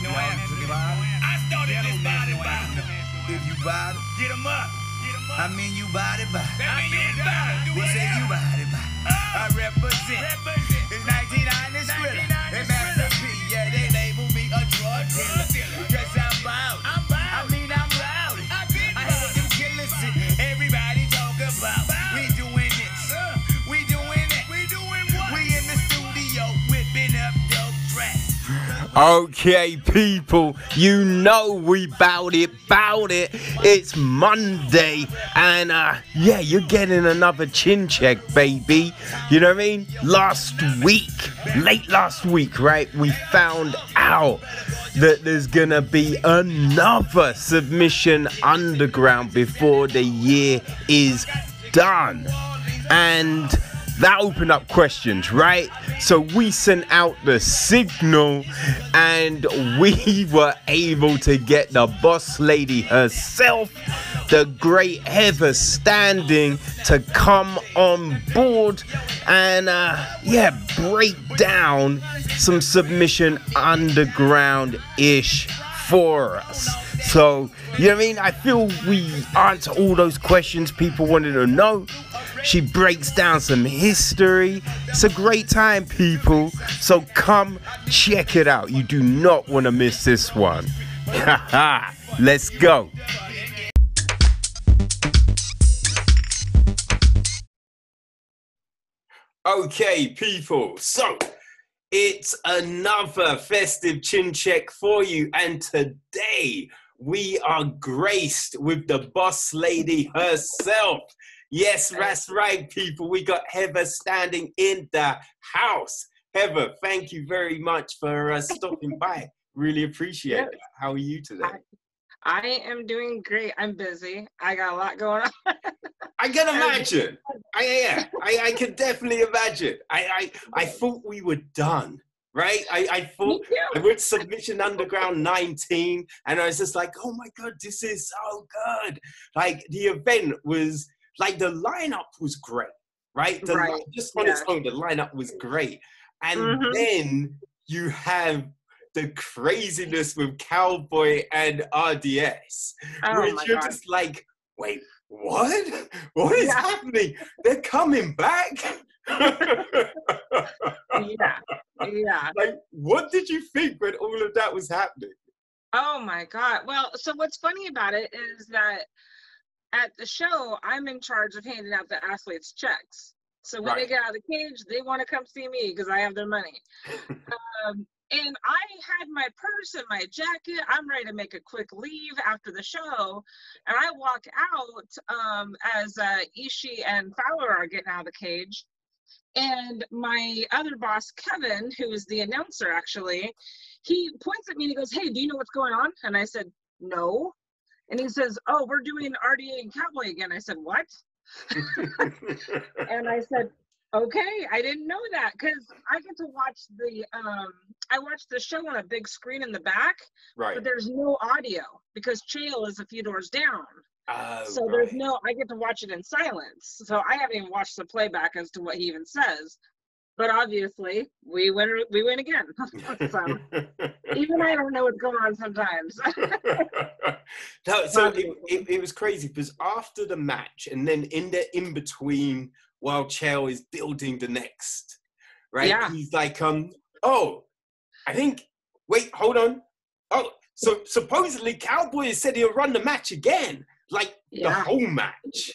no ass, I started this body body. If you body, Get 'em up. I mean you body body. I mean body. We say you body body. Ah. I represent. It's 1990 thriller. And Okay, people, you know we bout it, bout it. It's Monday, and uh, yeah, you're getting another chin check, baby. You know what I mean? Last week, late last week, right? We found out that there's gonna be another submission underground before the year is done, and that opened up questions, right? So we sent out the signal and we were able to get the boss lady herself, the great Heather Standing, to come on board and, uh, yeah, break down some submission underground ish for us. So, you know what I mean? I feel we answer all those questions people wanted to know. She breaks down some history. It's a great time, people. So come check it out. You do not want to miss this one. Let's go. Okay, people. So it's another festive chin check for you, and today we are graced with the boss lady herself. Yes, that's right, people. We got Heather Standing in the house. Heather, thank you very much for uh, stopping by. Really appreciate it. How are you today? I am doing great. I'm busy. I got a lot going on. I can imagine. I, yeah, I, I can definitely imagine. I, I, I thought we were done, right? I, I thought. I went Submission Underground 19, and I was just like, oh my god, this is so good. Like the event was like the lineup was great, right? The, Right, li- Just on its own, the lineup was great. And Mhm. then you have the craziness with Cowboy and RDS, Oh which you're god. just like, wait, what? What is Yeah. happening? They're coming back. Yeah. Yeah. like, what did you think when all of that was happening? Oh my god. Well, so what's funny about it is that at the show, I'm in charge of handing out the athletes checks. So when they get out of the cage, they want to come see me because I have their money. um, and I had my purse and my jacket. I'm ready to make a quick leave after the show, and I walk out um, as uh, Ishii and Fowler are getting out of the cage. And my other boss, Kevin, who is the announcer actually, he points at me and he goes, Hey, do you know what's going on? And I said, No. And he says, Oh, we're doing RDA and Cowboy again. I said, What? And I said, Okay, I didn't know that because I get to watch the um I watched the show on a big screen in the back, right. but there's no audio because Chael is a few doors down. Oh, so there's no I get to watch it in silence. So I haven't even watched the playback as to what he even says. But obviously we win we win again. so even I don't know what's going on sometimes. no, so it, it, it was crazy because after the match and then in the in between while Chael is building the next, right? Yeah. He's like, um, oh, I think, wait, hold on. Oh, so supposedly Cowboy said he'll run the match again, like the whole match.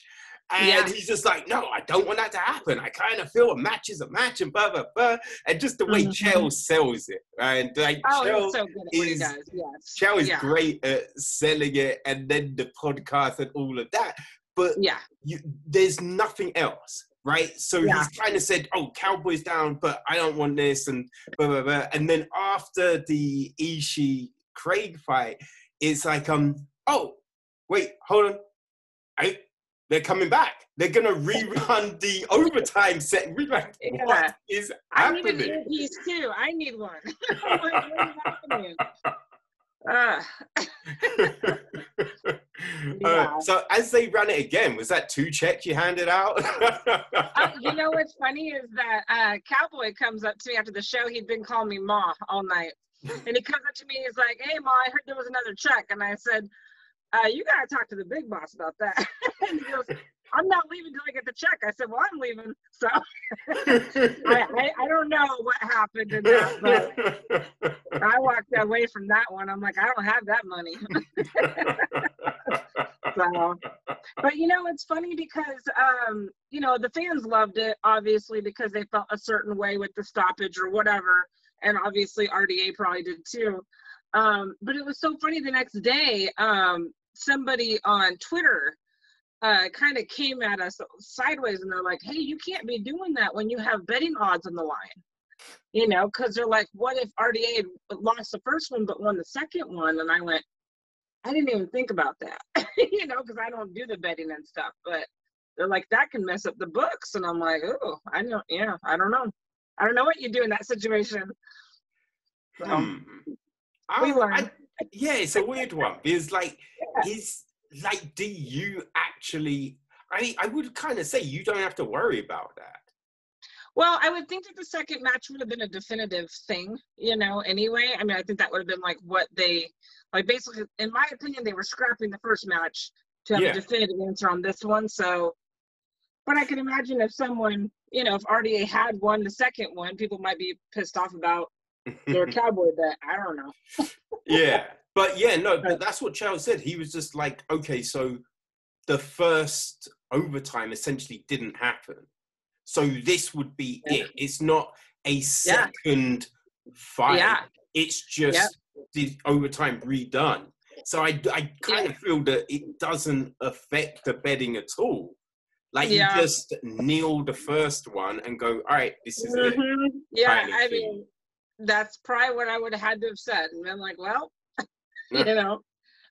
And Yeah. he's just like, no, I don't want that to happen. I kind of feel a match is a match and blah, blah, blah. And just the way Mhm. Chael sells it. And like, oh, Chael, he's so good at what he is-. Yes. Is yeah. great at selling it and then the podcast and all of that. But Yeah. you, there's nothing else, right? So Yeah. he's kind of said, "Oh, Cowboys down, but I don't want this," and blah blah blah. And then after the Ishii Craig fight, it's like, um, oh, wait, hold on, I, they're coming back. They're gonna rerun the overtime set. Rerun. Yeah. What is I need a new earpiece too. I need one. I'm like, what is happening? Uh, Uh, so as they ran it again, was that two checks you handed out? uh, you know what's funny is that uh, Cowboy comes up to me after the show. He'd been calling me Ma all night. And he comes up to me, And he's like, Hey Ma, I heard there was another check. And I said, uh, you gotta talk to the big boss about that. and he goes, I'm not leaving till I get the check. I said, Well, I'm leaving. So I, I, I don't know what happened in that, but I walked away from that one. I'm like, I don't have that money. so, but you know, it's funny because, um, you know, the fans loved it, obviously, because they felt a certain way with the stoppage or whatever. And obviously, RDA probably did too. Um, but it was so funny the next day, um, somebody on Twitter uh, kind of came at us sideways and they're like, hey, you can't be doing that when you have betting odds on the line. You know, because they're like, what if RDA lost the first one but won the second one? And I went, I didn't even think about that, you know, because I don't do the betting and stuff. But they're like, that can mess up the books. And I'm like, oh, I don't, yeah, I don't know. I don't know what you do in that situation. So, Hmm. We I- learn. I- yeah, it's a weird one because, like, is like, do you actually? I I would kind of say you don't have to worry about that. Well, I would think that the second match would have been a definitive thing, you know, anyway. I mean, I think that would have been like what they, like, basically, in my opinion, they were scrapping the first match to have Yeah. a definitive answer on this one. So, but I can imagine if someone, you know, if RDA had won the second one, people might be pissed off about their cowboy bet. I don't know. yeah, but yeah, no, but that's what Charles said. He was just like, okay, so the first overtime essentially didn't happen, so this would be Yeah. it. It's not a second fight. Yeah. It's just the overtime redone. So I, I kind Yeah. of feel that it doesn't affect the betting at all. Like Yeah. you just kneel the first one and go, all right, this is it. Mhm. Yeah, I mean, that's probably what I would have had to have said. And been like, well, you know,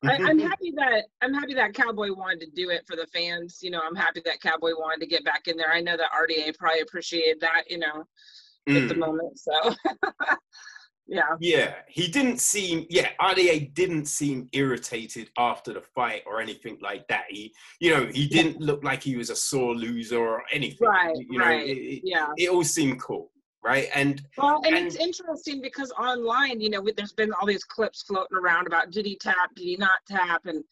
I, I'm happy that I'm happy that Cowboy wanted to do it for the fans. You know, I'm happy that Cowboy wanted to get back in there. I know that RDA probably appreciated that. You know, at the Mm. moment. So, yeah, Yeah, he didn't seem. Yeah, RDA didn't seem irritated after the fight or anything like that. He, you know, he didn't look like he was a sore loser or anything. Right, You know, right. it, it, yeah. it all seemed cool, right? And Well, and, it's interesting because online, you know, there's been all these clips floating around about did he tap, did he not tap, and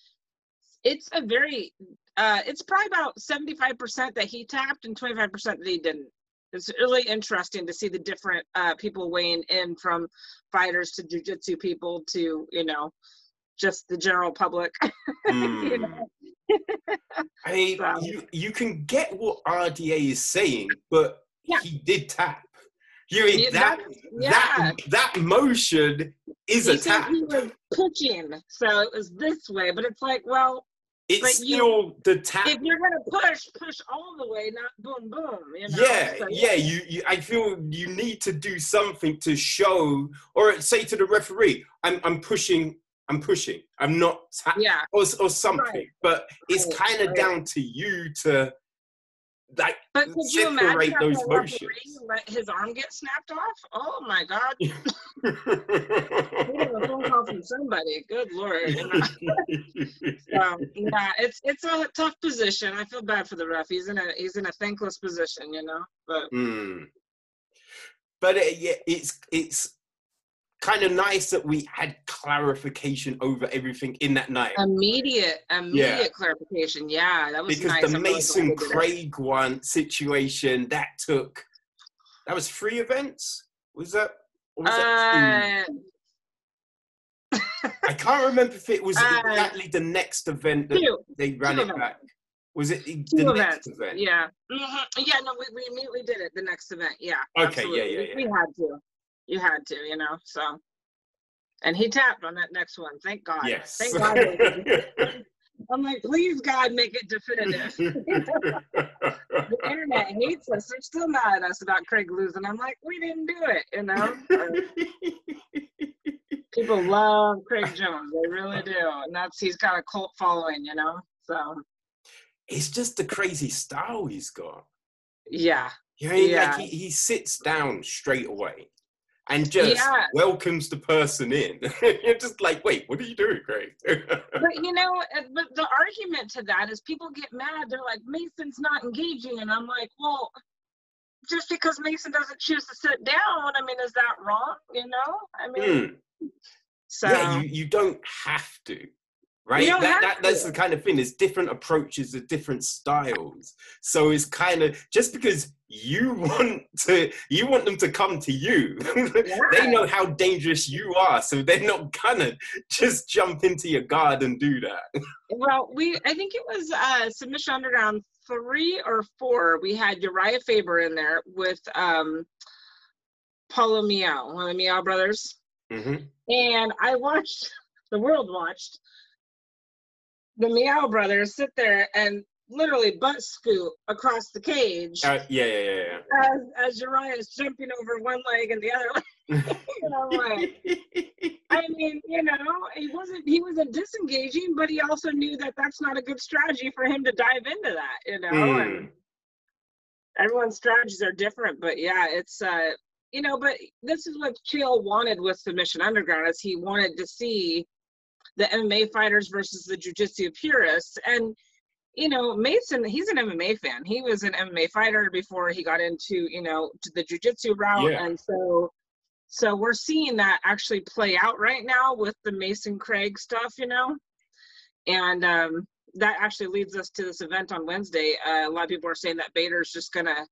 it's a very, uh, it's probably about 75% that he tapped and 25% that he didn't. It's really interesting to see the different uh, people weighing in from fighters to jujitsu people to, you know, just the general public. you mm, know? I mean, So- you you can get what RDA is saying, but Yeah. he did tap. You mean Yeah, that yeah. that that motion is He a said tap. he was pushing, so it was this way, but it's like, well, It's but you- still the tap if you're gonna push, push all the way, not boom boom. You know? yeah, So, yeah. You, you, I feel you need to do something to show, or say to the referee, "I'm, I'm pushing, I'm pushing, I'm not," ta-" yeah, or, or something. Right. But it's Right, kind of right. down to you to, like, but could you imagine those referee motions. let his arm get snapped off? Oh my God! We have yeah, a phone call from somebody. Good lord. Um, yeah, it's it's a tough position. I feel bad for the ref. He's in a he's in a thankless position, you know. But Mm. But uh, yeah, it's it's kind of nice that we had clarification over everything in that night. immediate immediate clarification. Yeah, that was because nice. the I'm Mason it. Craig one situation that took that was three events. Was that? Was Uh, two? I can't remember if it was uh, exactly the next event that two. they ran it events. back. Was it the next event? Yeah. Mhm. Yeah, no, we, we immediately did it the next event. Yeah. Okay, yeah, absolutely. yeah, We- yeah. We had to. You had to, you know, so. And he tapped on that next one. Thank God. Yes. Thank God. I'm like, please, God, make it definitive. the internet hates us. They're still mad at us about Craig losing. I'm like, we didn't do it, you know? People love Craig Jones. They really do. And that's, he's got a cult following, you know? So, it's just the crazy style he's got. yeah. You know, what I mean? Yeah. like he, he sits down straight away and just Yeah. welcomes the person in. You're just like, wait, what are you doing, Craig? But you know, uh, but the argument to that is people get mad. They're like, Mason's not engaging, and I'm like, well, just because Mason doesn't choose to sit down, I mean, is that wrong? You know, I mean, Mm. so Yeah, you, you don't have to. Right? That, that that's the kind of thing. There's different approaches, there's different styles. So it's kind of just because you want to you want them to come to you. they know how dangerous you are, so they're not gonna just jump into your guard and do that. Well, we I think it was uh submission underground three or four. We had Uriah Faber in there with um Paulo Miyao, one of the Miyao brothers. hmm And I watched the world watched the Miyao brothers sit there and literally butt scoot across the cage Uh, yeah, yeah, yeah, as, as Uriah is jumping over one leg and the other leg. and I'm like. I mean, you know, he wasn't he wasn't disengaging, but he also knew that that's not a good strategy for him to dive into that, you know. And Mm. everyone's strategies are different, but yeah, it's uh, you know, but this is what Chael wanted with Submission Underground, is he wanted to see the MMA fighters versus the jujitsu purists, and you know, Mason, he's an MMA fan. He was an MMA fighter before he got into, you know, to the jujitsu route, Yeah. and so so we're seeing that actually play out right now with the Mason Craig stuff, you know, and um, that actually leads us to this event on Wednesday. Uh, a lot of people are saying that Bader's just gonna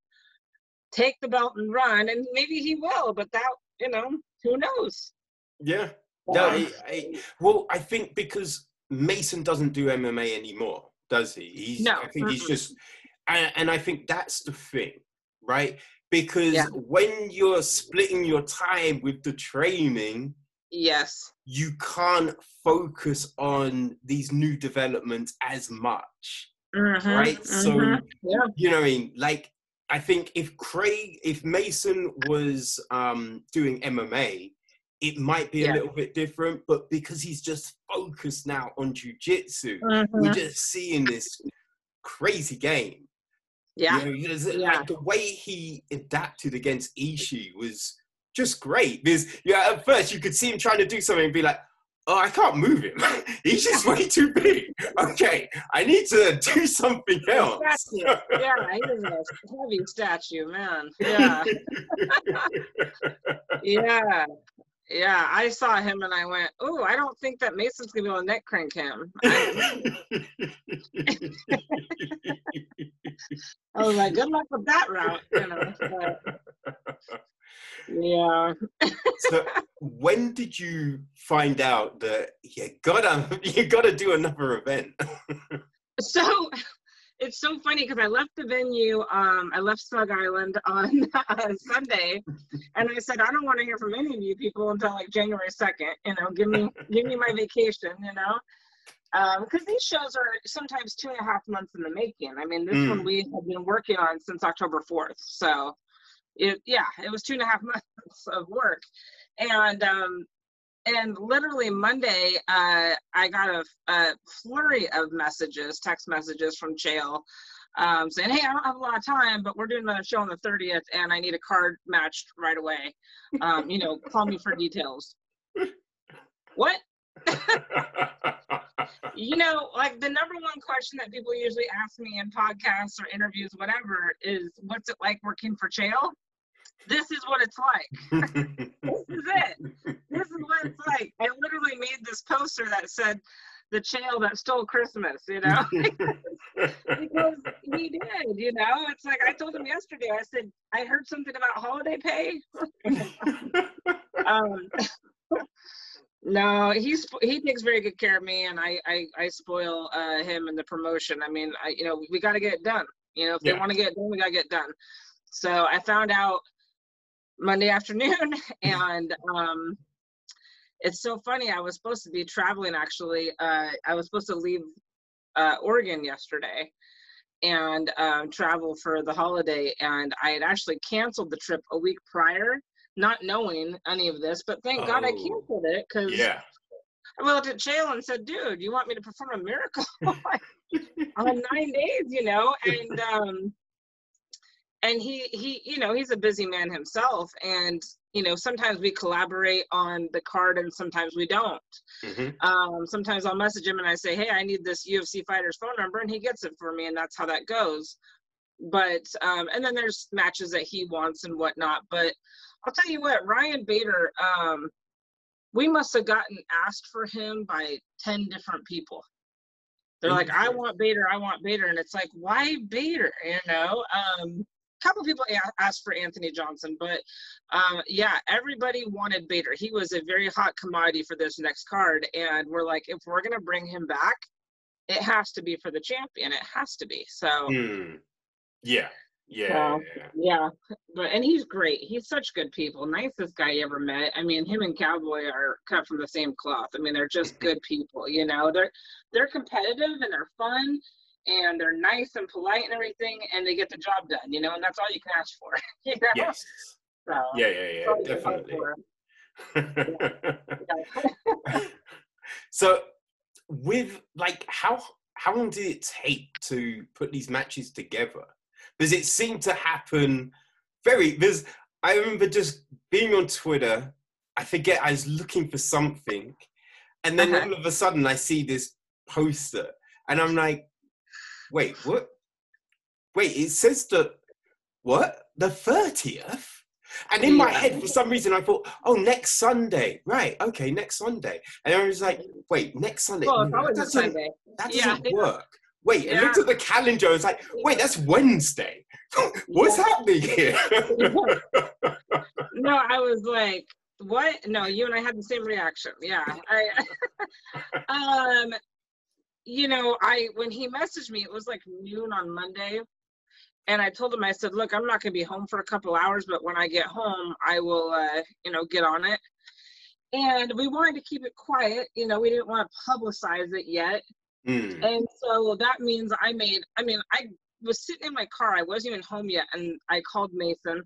take the belt and run, and maybe he will, but that, you know, who knows? Yeah. No, I, I, well, I think because Mason doesn't do MMA anymore, does he? He's, No, I think he's mm-mm. just, and, and I think that's the thing, right? Because Yeah. when you're splitting your time with the training, yes, you can't focus on these new developments as much, Mhm, right? So mhm. yeah, you know what I mean? Like, I think if Craig, if Mason was um, doing MMA, it might be a little bit different, but because he's just focused now on jujitsu, Mhm. we're just seeing this crazy game. yeah, You know, you know, it's Yeah. like the way he adapted against Ishii was just great. Because yeah, at first you could see him trying to do something and be like, "Oh, I can't move him. He's just way too big. Okay, I need to do something else." statue. yeah, he is a heavy statue, man. Yeah, yeah, yeah. I saw him and I went, "Oh, I don't think that Mason's gonna be able to neck crank him." I, I was like, "Good luck with that route," you know. But, yeah. so when did you find out that you gotta you gotta do another event? So it's so funny because I left the venue. Um, I left Snug Island on uh, Sunday, and I said I don't want to hear from any of you people until like January second. You know, give me give me my vacation. You know, because these shows are sometimes two and a half months in the making. I mean, this Mm. one we have been working on since October fourth. So, it yeah, it was two and a half months of work, and um, and literally Monday, uh, I got a, a flurry of messages, text messages from Chael, um, saying, "Hey, I don't have a lot of time, but we're doing another show on the 30th, and I need a card matched right away. Um, you know, call me for details." what? You know, like the number one question that people usually ask me in podcasts or interviews, whatever, is, "What's it like working for Chael?" This is what it's like this is it. This is what it's like. I literally made this poster that said the channel that stole Christmas, you know? because he did, you know? It's like I told him yesterday, I said, I heard something about holiday pay. um no, he's he takes very good care of me and I I, I spoil uh him in the promotion. I mean, I you know, we gotta get it done. You know, if Yeah. they want to get it done, we gotta get it done. So I found out Monday afternoon, and um, it's so funny. I was supposed to be traveling. Actually, uh, I was supposed to leave uh, Oregon yesterday and um, travel for the holiday, and I had actually canceled the trip a week prior, not knowing any of this. But thank God I Oh. canceled it because yeah. I looked at Chael and said, "Dude, you want me to perform a miracle on nine days?" You know, and um, and he he you know he's a busy man himself, and you know sometimes we collaborate on the card and sometimes we don't. Mhm. Um, sometimes I'll message him and I say, "Hey, I need this UFC fighter's phone number," and he gets it for me, and that's how that goes. but um, and then there's matches that he wants and whatnot. But I'll tell you what, Ryan Bader, um, we must have gotten asked for him by ten different people. They're like, I want Bader, I want Bader, and it's like, why Bader? You know. Um, couple people asked for Anthony Johnson, but um, yeah, everybody wanted Bader. He was a very hot commodity for this next card, and we're like, if we're gonna bring him back, it has to be for the champion. It has to be. So Hmm. Yeah. Yeah. Wow. yeah. yeah, but and he's great. He's such good people. Nicest guy you ever met. I mean, him and Cowboy are cut from the same cloth. I mean, they're just good people. You know, they're they're competitive and they're fun and they're nice and polite and everything, and they get the job done. You know, and that's all you can ask for. You know? Yes. So, Yeah. Yeah. Yeah. you can ask Definitely. Yeah. so, with like, how how long did it take to put these matches together? Because it seemed to happen very. There's. I remember just being on Twitter. I forget. I was looking for something, and then Uh-huh. all of a sudden I see this poster, and I'm like, "Wait, what? Wait, it says the what? The thirtieth?" And in my head, for some reason, I thought, "Oh, next Sunday, right? Okay, next Sunday." And I was like, "Wait, next Sunday? Well, No, that doesn't, Sunday. that doesn't yeah. work." Wait, I looked at the calendar. I was like, "Wait, that's Wednesday. What's Yeah. happening here?" no, I was like, what? No, you and I had the same reaction. Yeah. I um you know, I when he messaged me, it was like noon on Monday. And I told him, I said, look, I'm not gonna be home for a couple hours, but when I get home, I will uh, you know, get on it. And we wanted to keep it quiet, you know, we didn't want to publicize it yet. Mm, And so that means I made, I mean, I was sitting in my car. I wasn't even home yet. And I called Mason.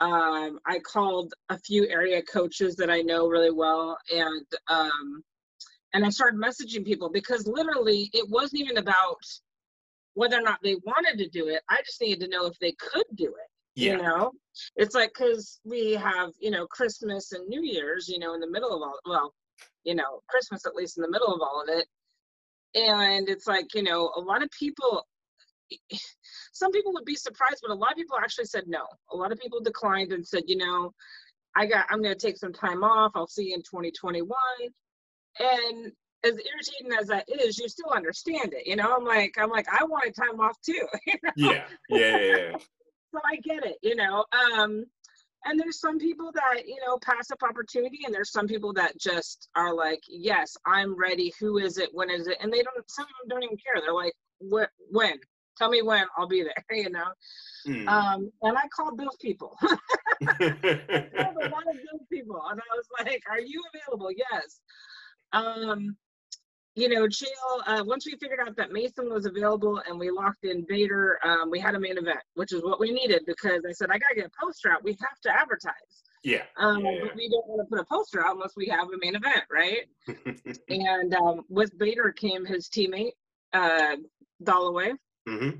Um, I called a few area coaches that I know really well. And, um, and I started messaging people because literally it wasn't even about whether or not they wanted to do it. I just needed to know if they could do it yeah. you know? It's like because we have you know christmas and new year's you know in the middle of all well you know christmas at least in the middle of all of it. And it's like you know a lot of people some people would be surprised but a lot of people actually said no. A lot of people declined and said you know i got i'm going to take some time off. I'll see you in 2021 and as irritating as that is you still understand it you know i'm like i'm like i wanted time off too you know? Yeah. Yeah. Yeah. so I get it, you know. Um, and there's some people that you know pass up opportunity, and there's some people that just are like, "Yes, I'm ready. Who is it? When is it?" And they don't. Some of them don't even care. They're like, "What? When? Tell me when. I'll be there." You know. Mm. Um, and I called those people. I called a lot of those people, and I was like, "Are you available?" Yes. Um, you know, Jill, uh, once we figured out that Mason was available and we locked in Bader, um, we had a main event, which is what we needed because I said, I got to get a poster out. We have to advertise. yeah. Um, Yeah. But we don't want to put a poster out unless we have a main event, right? and um, with Bader came his teammate, uh, Dollaway. hmm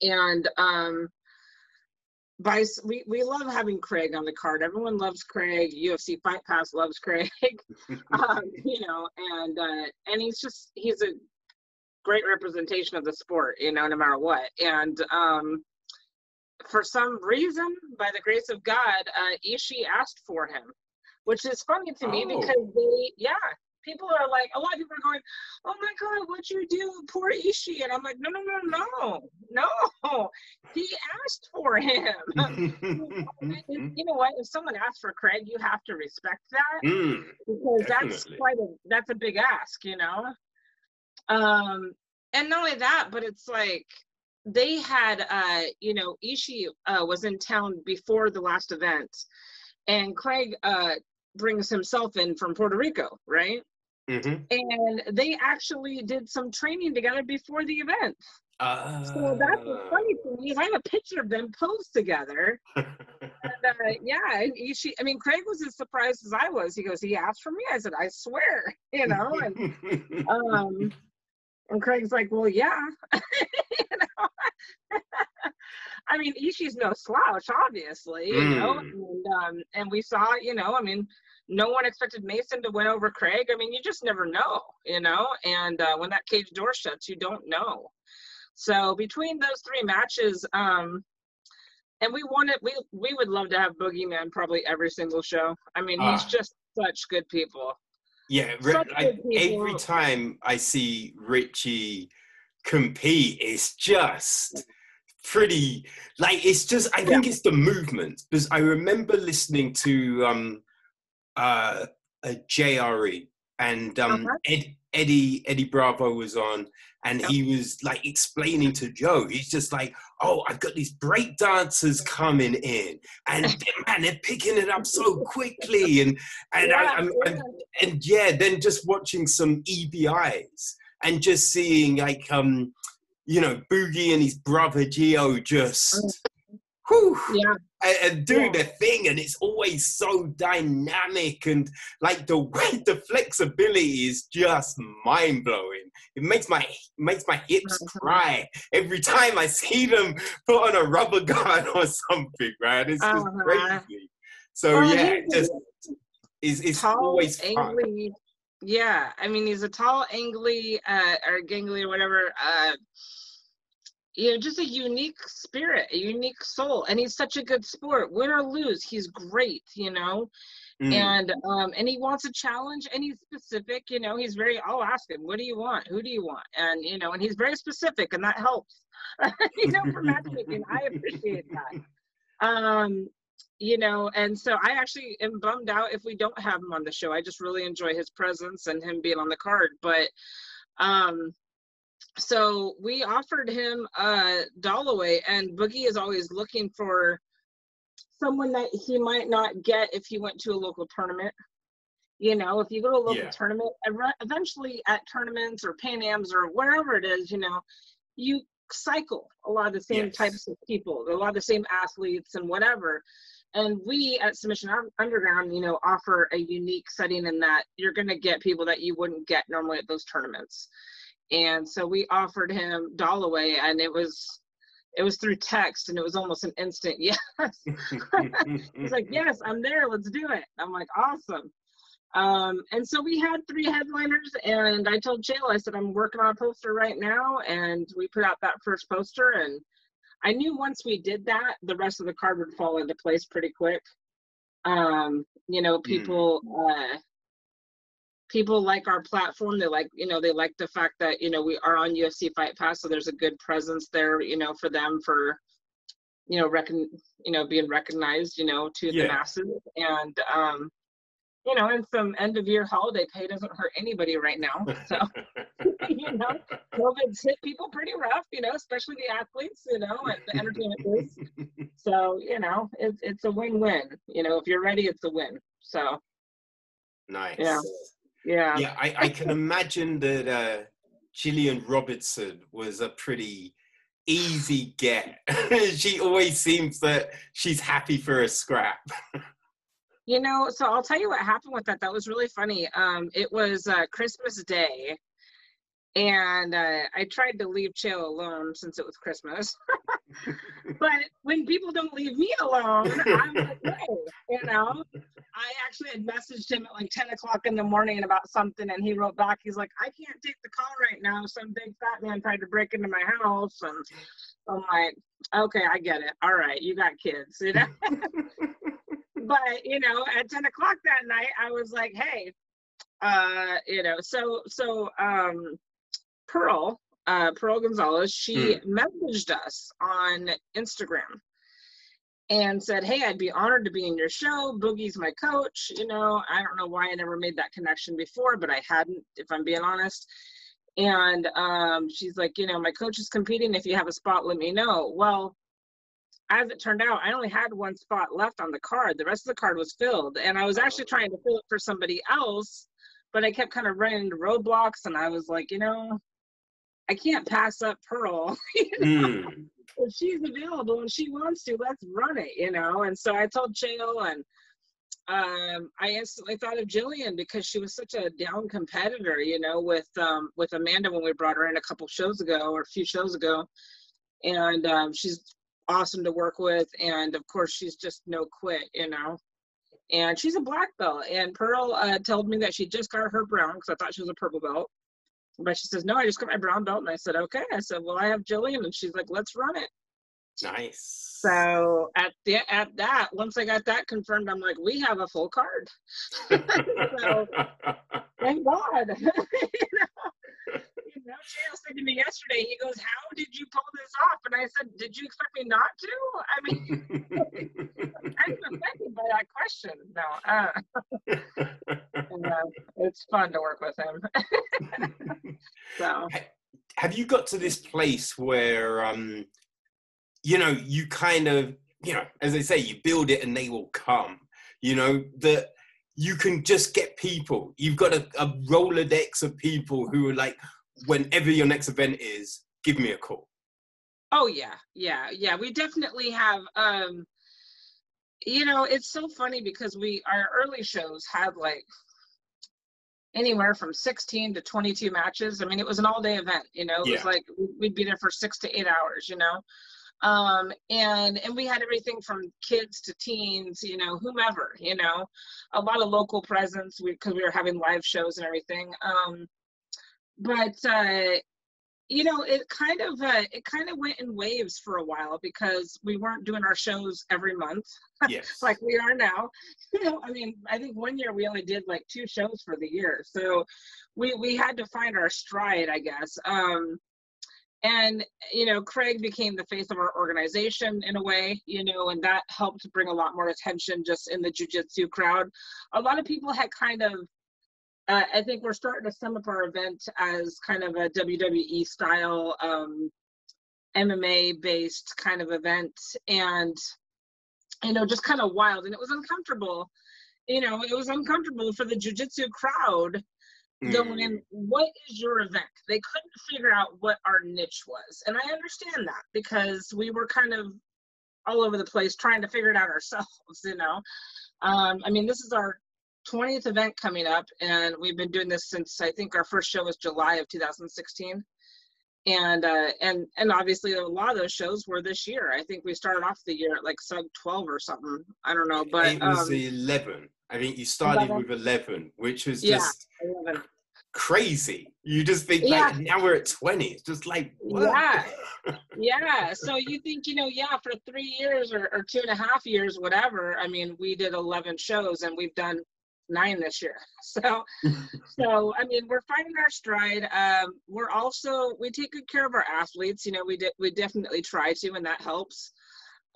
And um, Vice, we, we love having Craig on the card. Everyone loves Craig. UFC Fight Pass loves Craig. um, you know, and uh, and he's just he's a great representation of the sport, you know, no matter what. And um, for some reason, by the grace of God, uh, Ishii asked for him, which is funny to me Oh. because they, yeah, people are like, a lot of people are going, oh my God, what you do, poor Ishii, and I'm like, no, no, no, no, no, he asked for him. You know what? If someone asks for Craig, you have to respect that Mm, because that's quite a that's a big ask, you know. Um, and not only that, but it's like they had, uh, you know, Ishii uh, was in town before the last event, and Craig uh, brings himself in from Puerto Rico, right? Hmm And they actually did some training together before the event. So that's what's Ah. funny to me. I have a picture of them posed together. And, uh, yeah, and Ishii, I mean, Craig was as surprised as I was. He goes, he asked for me. I said, I swear, you know. And um, and Craig's like, well, yeah. know? I mean, Ishii's no slouch, obviously, you know. Mm. And um, and we saw, you know, I mean, no one expected Mason to win over Craig. I mean, you just never know, you know. And uh, when that cage door shuts, you don't know. So between those three matches, um, and we wanted we we would love to have Boogeyman probably every single show. I mean, he's Ah. just such good people. Yeah, Such good people. every time I see Richie compete, it's just pretty like it's just I think it's the movement because I remember listening to um uh a JRE and um Uh-huh. Ed, Eddie Eddie Bravo was on and Yep. he was like explaining to Joe he's just like oh I've got these break dancers coming in and man they're picking it up so quickly and and Yeah, I'm, I'm yeah. and yeah, then just watching some EBIs and just seeing like um, you know, Boogie and his brother Geo just whew, Yeah. And, and doing Yeah. their thing, and it's always so dynamic and like the way the flexibility is just mind blowing. It makes my makes my hips Mhm. cry every time I see them put on a rubber guard or something, right? It's just Uh-huh. crazy. So Well, yeah, a just it's, it's tall, always fun. angly. Yeah, I mean he's a tall, angly, uh, or gangly or whatever. Uh, you know, just a unique spirit, a unique soul, and he's such a good sport. Win or lose, he's great. You know, Mm. and um, and he wants a challenge, and he's specific. You know, he's very. I'll ask him, "What do you want? Who do you want?" And you know, and he's very specific, and that helps. you know, for matchmaking, I appreciate that. Um, you know, and so I actually am bummed out if we don't have him on the show. I just really enjoy his presence and him being on the card. But um so we offered him uh Dollaway and Boogie is always looking for someone that he might not get if he went to a local tournament. You know, if you go to a local Yeah. tournament, eventually at tournaments or Pan Ams or wherever it is, you know, you cycle a lot of the same Yes. types of people, a lot of the same athletes and whatever. And we at Submission Underground, you know, offer a unique setting in that you're going to get people that you wouldn't get normally at those tournaments. And so we offered him Dollaway, and it was it was through text, and it was almost an instant yes. He's like, yes, I'm there. Let's do it. I'm like, awesome. Um, and so we had three headliners, and I told Chael, I said, I'm working on a poster right now, and we put out that first poster, and I knew once we did that, the rest of the card would fall into place pretty quick. Um, you know, people, uh, people like our platform. They like, you know, they like the fact that you know we are on UFC Fight Pass, so there's a good presence there, you know, for them for, you know, recon, you know, being recognized, you know, to Yeah. the masses, and um, you know, and some end of year holiday pay doesn't hurt anybody right now. So you know, COVID's hit people pretty rough, you know, especially the athletes, you know, and the entertainment biz. So, you know, it's it's a win-win. You know, if you're ready, it's a win. So, nice. Yeah. Yeah. Yeah, I, I can imagine that uh, Gillian Robertson was a pretty easy get. she always seems that she's happy for a scrap. You know, so I'll tell you what happened with that. That was really funny. Um, it was uh, Christmas Day, and uh, I tried to leave Chael alone since it was Christmas. but when people don't leave me alone, I'm like, hey, you know. I actually had messaged him at like 10 o'clock in the morning about something, and he wrote back, he's like, I can't take the call right now. Some big fat man tried to break into my house, and I'm like, okay, I get it. All right, you got kids, you know. but you know at 10 o'clock that night i was like hey uh you know so so um pearl uh pearl gonzalez she messaged us on instagram and said hey i'd be honored to be in your show. Boogie's my coach. You know i don't know why i never made that connection before but i hadn't if i'm being honest. And um she's like you know my coach is competing. If you have a spot let me know. Well as it turned out, I only had one spot left on the card. The rest of the card was filled, and I was actually trying to fill it for somebody else, but I kept kind of running into roadblocks, and I was like, you know, I can't pass up Pearl. Mm. if she's available and she wants to, let's run it, you know. And so I told Chael, and um, I instantly thought of Gillian because she was such a down competitor, you know, with um, with Amanda when we brought her in a couple shows ago or a few shows ago, and um, she's awesome to work with and of course she's just no quit you know and she's a black belt and pearl uh, told me that she just got her brown because i thought she was a purple belt But she says, no, I just got my brown belt. And I said, okay. I said, well, I have Gillian. And she's like, let's run it. Nice. So at the at that, once I got that confirmed, I'm like, we have a full card. so thank God. you know, you know, said to me yesterday, he goes, How did you pull this off? And I said, Did you expect me not to? I mean, I'm offended by that question. No, uh, and, uh, it's fun to work with him. so, Have you got to this place where, um, you know, you kind of, you know, as they say, you build it and they will come, you know, that you can just get people. You've got a, a Rolodex of people who are like, whenever your next event is, give me a call. Oh yeah, yeah, yeah. We definitely have. um You know, it's so funny because we our early shows had like anywhere from 16 to 22 matches. I mean, it was an all day event. You know, it Yeah. was like we'd be there for six to eight hours. You know, um and and we had everything from kids to teens you know whomever you know a lot of local presence because we, were having live shows and everything um but uh you know it kind of uh, it kind of went in waves for a while because we weren't doing our shows every month Yes. like we are now. You know i mean i think one year we only did like two shows for the year so we we had to find our stride i guess. Um and you know craig became the face of our organization in a way you know and that helped bring a lot more attention just in the jiu-jitsu crowd. A lot of people had kind of uh, i think we're starting to sum up our event as kind of a wwe style um, mma based kind of event and you know just kind of wild. And it was uncomfortable you know it was uncomfortable for the jiu-jitsu crowd going Mm. in what is your event? They couldn't figure out what our niche was. And i understand that because we were kind of all over the place trying to figure it out ourselves you know? Um, i mean this is our 20th event coming up and we've been doing this since i think our first show was july of 2016 and uh and and obviously a lot of those shows were this year i think we started off the year at like sub 12 or something i don't know but it was um, 11. I think you started 11. with 11, which was Yeah. just 11. crazy. You just think, Yeah. like, now we're at 20. It's just like, what? Yeah. yeah so you think you know yeah for three years or, or two and a half years whatever i mean we did 11 shows and we've done nine this year. So so i mean we're finding our stride. Um we're also we take good care of our athletes you know we did we definitely try to and that helps.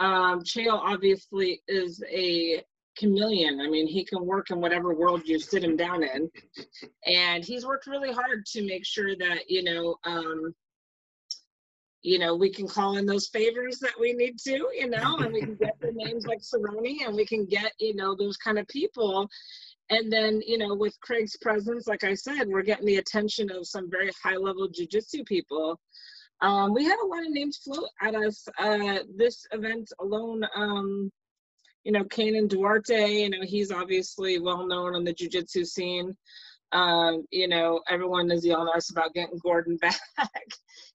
Um chael obviously is a chameleon. I mean he can work in whatever world you sit him down in. And he's worked really hard to make sure that you know um you know, we can call in those favors that we need to, you know, and we can get the names like Cerrone and we can get, you know, those kind of people. And then, you know, with Craig's presence, like I said, we're getting the attention of some very high level jujitsu people. Um, we had a lot of names float at us. Uh, this event alone, um, you know, Kaynan Duarte, you know, he's obviously well known on the jujitsu scene. Um, you know, everyone is yelling at us about getting Gordon back.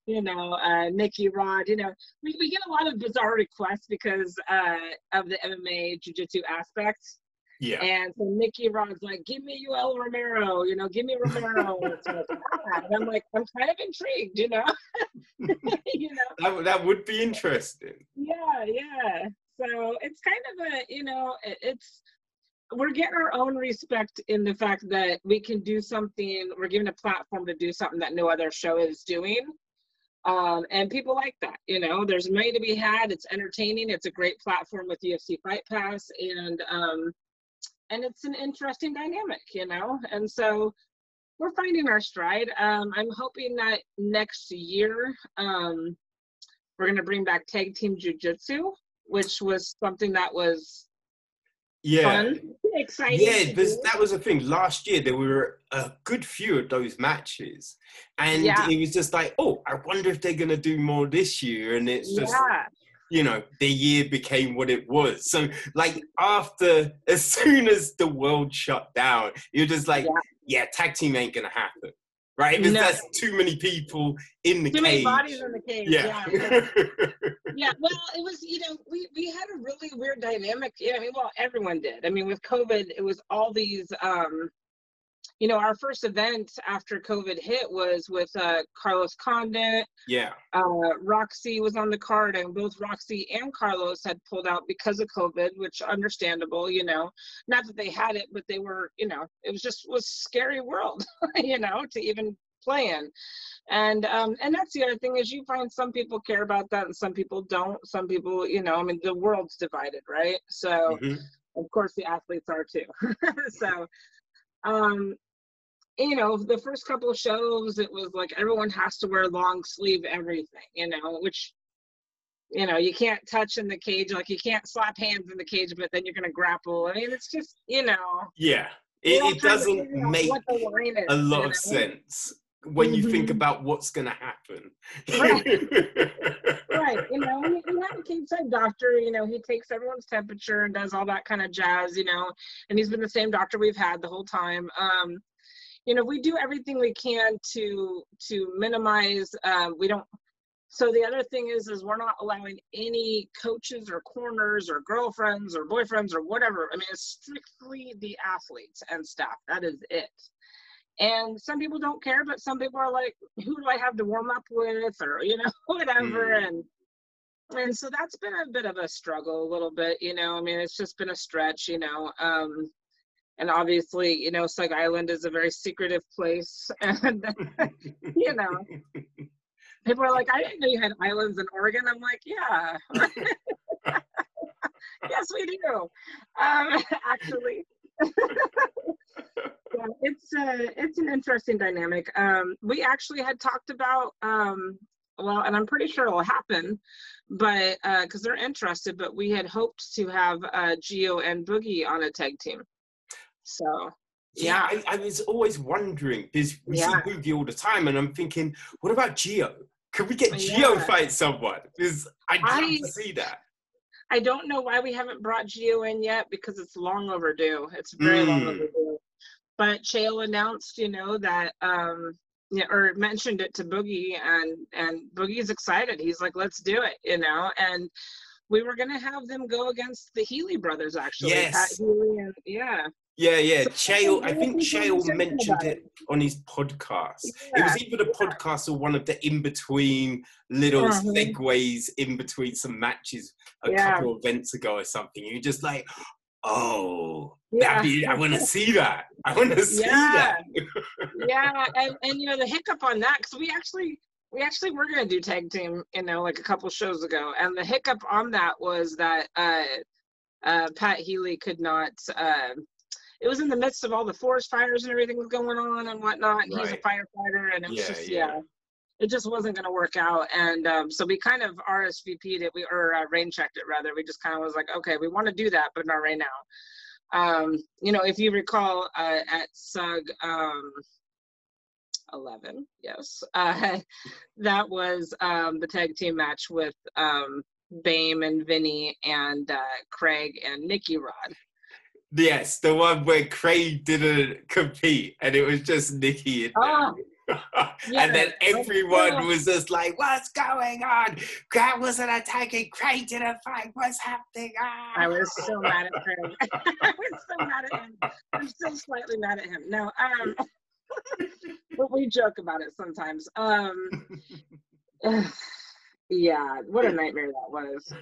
you know, uh, Nikki Rod. You know, we, we get a lot of bizarre requests because uh, of the MMA Jiu-Jitsu aspect. Yeah. And so Nikki Rod's like, "Give me Yoel Romero," you know, "Give me Romero." It's like, and I'm like, I'm kind of intrigued, you know. you know, That, would- that would be interesting. yeah, yeah. So it's kind of a, you know, it's we're getting our own respect in the fact that we can do something. We're given a platform to do something that no other show is doing. Um, and people like that, you know. There's money to be had. It's entertaining. It's a great platform with UFC Fight Pass, and um, and it's an interesting dynamic, you know. And so we're finding our stride. Um, I'm hoping that next year um, we're going to bring back tag team jujitsu, which was something that was Yeah. fun, exciting. Yeah, that was the thing. Last year, there were a good few of those matches. And Yeah. it was just like, oh, I wonder if they're going to do more this year. And it's just, yeah, you know, the year became what it was. So, like, after, as soon as the world shut down, you're just like, Yeah. yeah, tag team ain't going to happen. Right? Because No. that's too many people in the too many bodies in the cage. yeah. yeah. yeah well it was you know we we had a really weird dynamic yeah i mean well everyone did i mean with covid it was all these um you know, our first event after COVID hit was with uh, Carlos Condit. Yeah. Uh, Roxy was on the card, and both Roxy and Carlos had pulled out because of COVID, which understandable, you know. Not that they had it, but they were, you know, it was just was scary world, you know, to even play in. And um, and that's the other thing is you find some people care about that and some people don't. Some people, you know, I mean, the world's divided, right? So. Mhm. Of course, the athletes are too. so, um, you know, the first couple of shows, it was like everyone has to wear long sleeve everything, you know, which, you know, you can't touch in the cage, like you can't slap hands in the cage, but then you're going to grapple. I mean, it's just, you know, Yeah. It, it doesn't make what the line is, a lot of sense when you think Mhm. about what's going to happen. right. You know we, we have a cage side doctor you know he takes everyone's temperature and does all that kind of jazz you know and he's been the same doctor we've had the whole time. Um you know we do everything we can to to minimize um we don't so the other thing is is we're not allowing any coaches or corners or girlfriends or boyfriends or whatever. I mean it's strictly the athletes and staff. That is it and some people don't care but some people are like who do i have to warm up with? or you know whatever. Mm. and and so that's been a bit of a struggle a little bit you know i mean it's just been a stretch you know um and obviously you know sug island is a very secretive place and you know people are like i didn't know you had islands in oregon. I'm like yeah. Yes we do. Um actually yeah, it's uh, it's an interesting dynamic. Um, we actually had talked about um, well, and I'm pretty sure it'll happen, but because they're interested, but we had hoped to have uh, Geo and Boogie on a tag team. So Yeah, I, I was always wondering because we Yeah. see Boogie all the time, and I'm thinking, what about Geo? Could we get Geo Yeah. fight someone? Because I'd I- to see that. I don't know why we haven't brought Geo in yet because it's long overdue. It's very long Mm. overdue. But Chael announced, you know, that um yeah, or mentioned it to Boogie and and Boogie's excited. He's like, let's do it, you know. And we were gonna have them go against the Healy brothers actually. Pat Yes. Healy and yeah. Yeah, yeah. Chael, I think Chael mentioned it on his podcast. It was either the podcast or one of the in between little Mhm. segues in between some matches a Yeah. couple of events ago or something. You're just like, oh, Yeah. be, I want to see that. I want to see Yeah. that. yeah, and, and you know the hiccup on that because we actually we actually were gonna do tag team, you know, like a couple shows ago, and the hiccup on that was that uh, uh, Pat Healy could not. Uh, it was in the midst of all the forest fires and everything was going on and whatnot. And he's a firefighter, and it was Yeah, just yeah. yeah. It just wasn't going to work out, and um, so we kind of RSVP'd it. We or uh, rain checked it rather. We just kind of was like, okay, we want to do that, but not right now. Um, you know, if you recall, uh, at Sug um, 11, yes, uh, that was um, the tag team match with um, Bame and Vinny and uh, Craig and Nicky Rod. Yes, the one where Craig didn't compete and it was just Nicky there. Oh, yeah. and then everyone was just like, "What's going on? Grant wasn't attacking. Craig didn't fight. What's happening?" Ah. I was so mad at Craig. I was so mad at him. I'm still slightly mad at him. No, um, but we joke about it sometimes. Um, yeah, what a nightmare that was.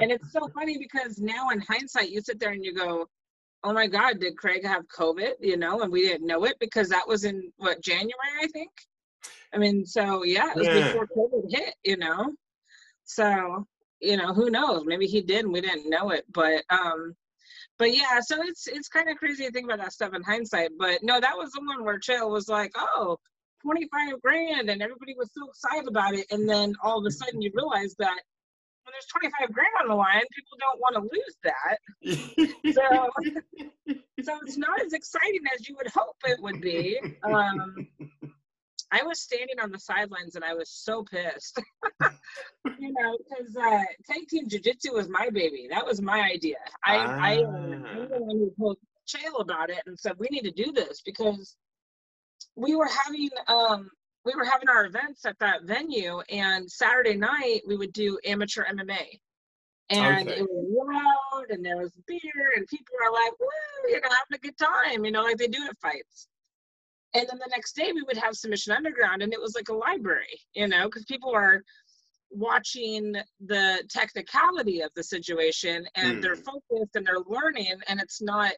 And it's so funny because now in hindsight, you sit there and you go, "Oh my God, did Craig have COVID?" You know, and we didn't know it because that was in what January, I think. I mean, so yeah, it was Yeah. before COVID hit. You know, so you know, who knows? Maybe he did and we didn't know it. But um, but yeah, so it's it's kind of crazy to think about that stuff in hindsight. But no, that was the one where Chael was like, "Oh." 25 grand and everybody was so excited about it and then all of a sudden you realize that when there's 25 grand on the line people don't want to lose that. So so it's not as exciting as you would hope it would be. Um i was standing on the sidelines and i was so pissed. You know because uh tag team jiu-jitsu was my baby. That was my idea. I i uh, i'm Ah. the one who told chael about it and said we need to do this because we were having um we were having our events at that venue and saturday night we would do amateur mma and Okay. it was loud and there was beer and people were like woo you know having a good time you know like they do at fights and then the next day we would have submission underground and it was like a library you know because people are watching the technicality of the situation and they're Mm. focused and they're learning and it's not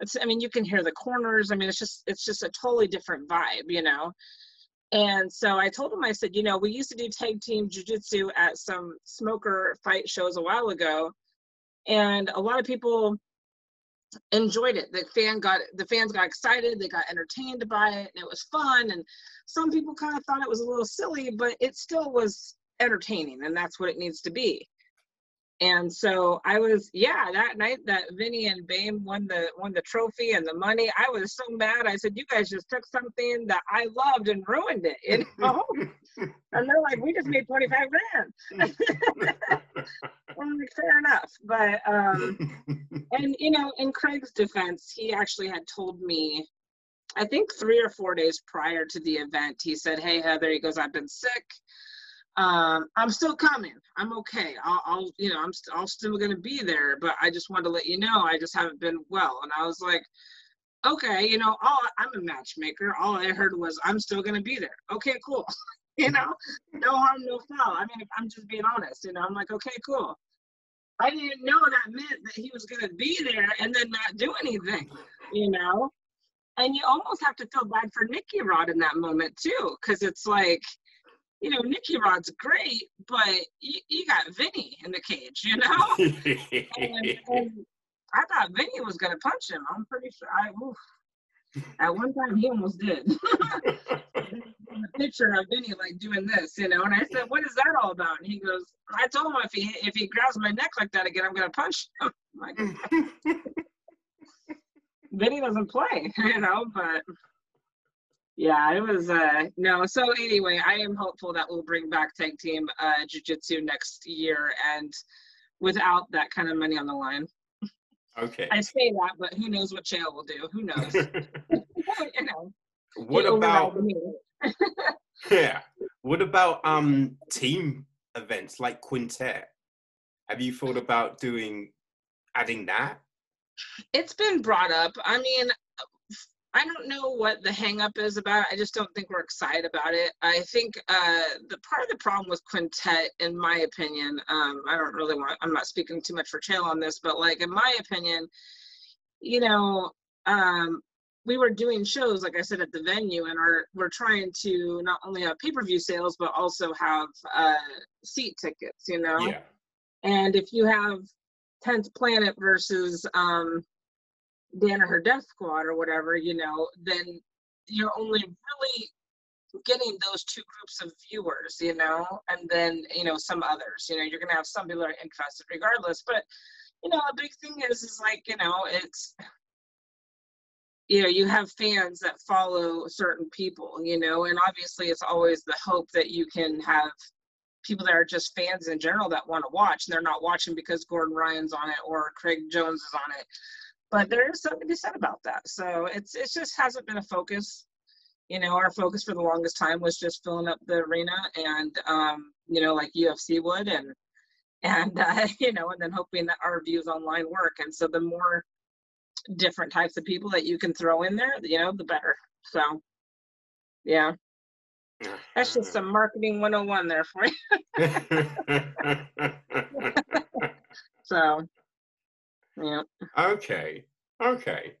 it's i mean you can hear the corners i mean it's just it's just a totally different vibe you know and so i told him i said you know we used to do tag team jiu-jitsu at some smoker fight shows a while ago and a lot of people enjoyed it. The fan got the fans got excited they got entertained by it and it was fun and some people kind of thought it was a little silly but it still was entertaining and that's what it needs to be and so i was yeah that night that vinny and bame won the won the trophy and the money i was so mad. I said you guys just took something that i loved and ruined it you know? And they're like we just made 25 grand. I'm like, fair enough but um and you know in craig's defense he actually had told me i think three or four days prior to the event he said hey heather he goes i've been sick um i'm still coming. I'm okay. I'll, I'll you know i'm, st- I'm still gonna be there but i just wanted to let you know i just haven't been well. And i was like okay you know all i'm a matchmaker. All i heard was i'm still gonna be there. Okay cool. You know no harm no foul. I mean i'm just being honest you know i'm like okay cool. I didn't know that meant that he was going to be there and then not do anything, you know? And you almost have to feel bad for Nicky Rod in that moment too, because it's like, you know, Nicky Rod's great, but you, you got Vinny in the cage, you know? and, and I thought Vinny was going to punch him. I'm pretty sure I, oof. At one time, he almost did. a picture of Vinny like doing this, you know, and I said, "What is that all about?" And he goes, "I told him if he if he grabs my neck like that again, I'm gonna punch him." I'm like, Vinny doesn't play, you know, but yeah, it was uh no. So anyway, I am hopeful that we'll bring back tag team uh jiu-jitsu next year and without that kind of money on the line. okay. I say that, but who knows what Chael will do? Who knows? you know. what about yeah? What about um team events like quintet? Have you thought about doing adding that? It's been brought up. I mean, I don't know what the hangup is about. I just don't think we're excited about it. I think uh, the part of the problem with quintet, in my opinion, um, I don't really want. I'm not speaking too much for Chael on this, but like in my opinion, you know, um, we were doing shows like I said at the venue, and are we're trying to not only have pay per view sales but also have uh, seat tickets. You know, Yeah. and if you have 10th Planet versus um, Danaher Death Squad or whatever, you know, then you're only really getting those two groups of viewers, you know, and then, you know, some others. You know, you're going to have some people are interested regardless. But, you know, a big thing is, is like, you know, it's, you know, you have fans that follow certain people, you know, and obviously it's always the hope that you can have people that are just fans in general that want to watch and they're not watching because Gordon Ryan's on it or Craig Jones is on it. But there is something to be said about that. So it's it just hasn't been a focus. You know, our focus for the longest time was just filling up the arena and um, you know, like UFC would and and uh, you know, and then hoping that our views online work. And so the more different types of people that you can throw in there, you know, the better. So yeah. That's just some marketing 101 there for you. So, yeah, okay. Okay.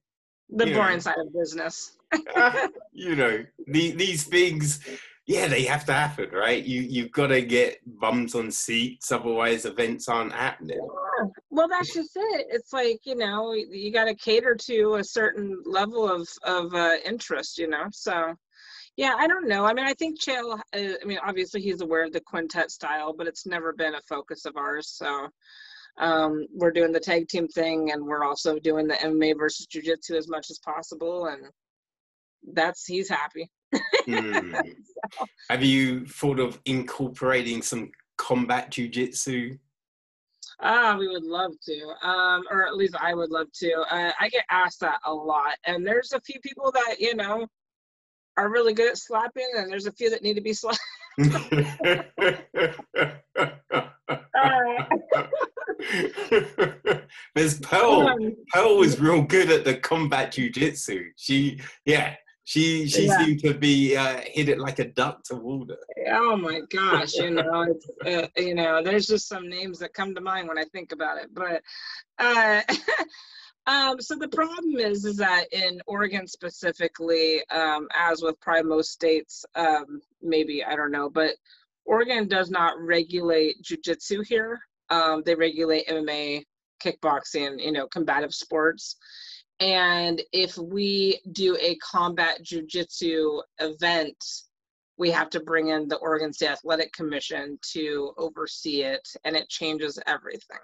the Yeah. boring side of business. you know, the, these things, yeah, they have to happen, right? You you've got to get bums on seats, otherwise events aren't happening. Well, that's just it. It's like you know, you got to cater to a certain level of of uh, interest, you know. So, yeah, I don't know. I mean, I think Chael. Uh, I mean, obviously he's aware of the quintet style, but it's never been a focus of ours. So. Um, we're doing the tag team thing, and we're also doing the MMA versus Jiu-Jitsu as much as possible, and that's he's happy. Hmm. Have you thought of incorporating some combat jujitsu? Ah, we would love to, um, or at least I would love to. Uh, I get asked that a lot, and there's a few people that you know are really good at slapping, and there's a few that need to be slapped. There's Pearl. Um, Pearl was real good at the combat jujitsu. She, yeah, She she Yeah. seemed to be uh, hit it like a duck to water. Oh my gosh, you know, it's, uh, you know, there's just some names that come to mind when I think about it. But uh, um, so the problem is, is that in Oregon specifically, um, as with probably most states, um, maybe I don't know, but Oregon does not regulate jujitsu here. Um, they regulate MMA, kickboxing, you know, combative sports. And if we do a combat jujitsu event, we have to bring in the Oregon State Athletic Commission to oversee it, and it changes everything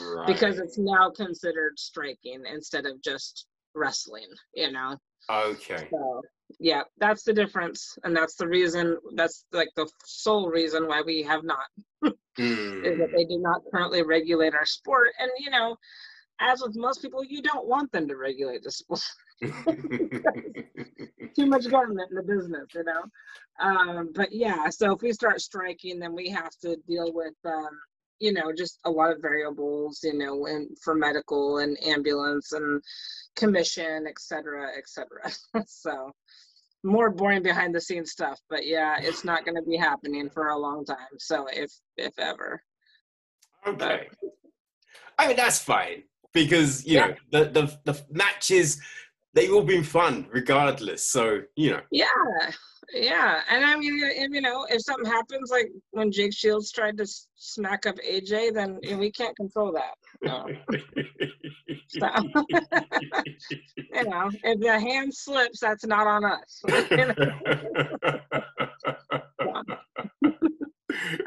Right. because it's now considered striking instead of just wrestling, you know? okay. So, yeah, that's the difference. And that's the reason, that's like the sole reason why we have not, is that Hmm. they do not currently regulate our sport. And, you know, as with most people, you don't want them to regulate the sport. too much government in the business, you know. Um, but yeah, so if we start striking, then we have to deal with, um, you know, just a lot of variables, you know, and for medical and ambulance and commission, et cetera, et cetera. so more boring behind the scenes stuff, but yeah, it's not going to be happening for a long time. So if if ever, okay. I mean that's fine because you Yeah. know the, the the matches they've all been fun regardless. So you know. yeah, yeah, and I mean, if, you know, if something happens like when Jake Shields tried to smack up AJ, then you know, we can't control that. No. So, you know, if the hand slips, that's not on us.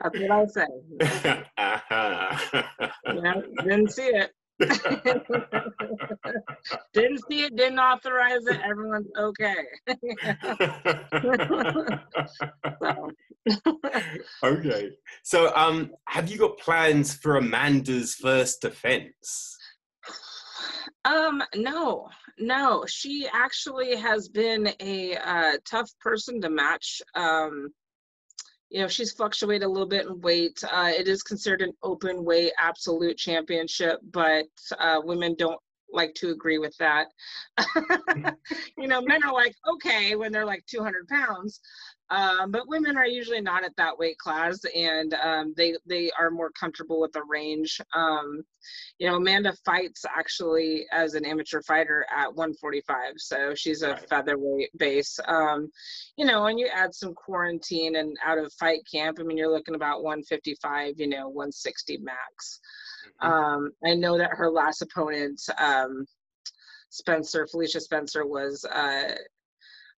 That's what I say. Uh-huh. You know, didn't see it. didn't see it, didn't authorize it, everyone's okay. so, okay. So, um, have you got plans for Amanda's first defense? um, no, no, she actually has been a uh, tough person to match. Um, you know, she's fluctuated a little bit in weight. Uh, it is considered an open weight absolute championship, but uh, women don't like to agree with that. you know, men are like, okay, when they're like 200 pounds, um, but women are usually not at that weight class, and um, they they are more comfortable with the range. Um, you know, Amanda fights actually as an amateur fighter at 145, so she's a Right. featherweight base. Um, you know, and you add some quarantine and out of fight camp. I mean, you're looking about 155, you know, 160 max. Um, I know that her last opponent, um, Spencer, Felicia Spencer, was. Uh,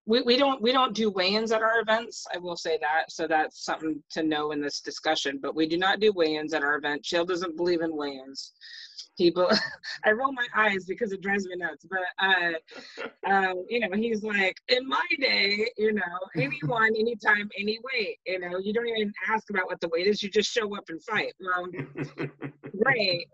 we, we don't we don't do weigh-ins at our events. I will say that, so that's something to know in this discussion. But we do not do weigh-ins at our event. Chael doesn't believe in weigh-ins. People, I roll my eyes because it drives me nuts. But uh, um, you know, he's like, in my day, you know, anyone, anytime, any weight. You know, you don't even ask about what the weight is. You just show up and fight. Well, great.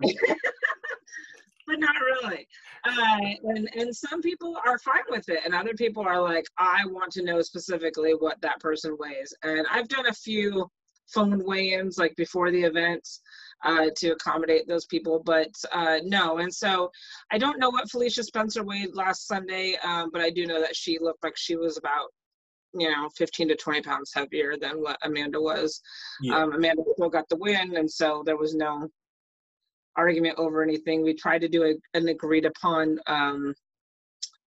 But not really. Uh, and and some people are fine with it, and other people are like, I want to know specifically what that person weighs. And I've done a few phone weigh-ins like before the events uh, to accommodate those people, but uh, no. And so I don't know what Felicia Spencer weighed last Sunday, um, but I do know that she looked like she was about you know 15 to 20 pounds heavier than what Amanda was. Yeah. Um, Amanda still got the win, and so there was no argument over anything. We tried to do a, an agreed upon, um,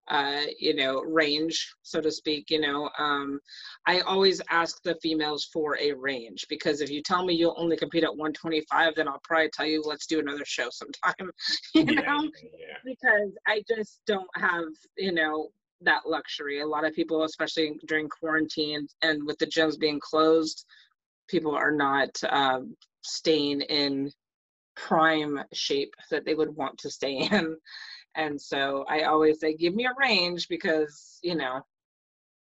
uh, you know, range, so to speak. You know, um, I always ask the females for a range because if you tell me you'll only compete at 125, then I'll probably tell you let's do another show sometime. you yeah, know, yeah. because I just don't have, you know, that luxury. A lot of people, especially during quarantine and with the gyms being closed, people are not um, staying in prime shape that they would want to stay in. And so I always say, give me a range because, you know,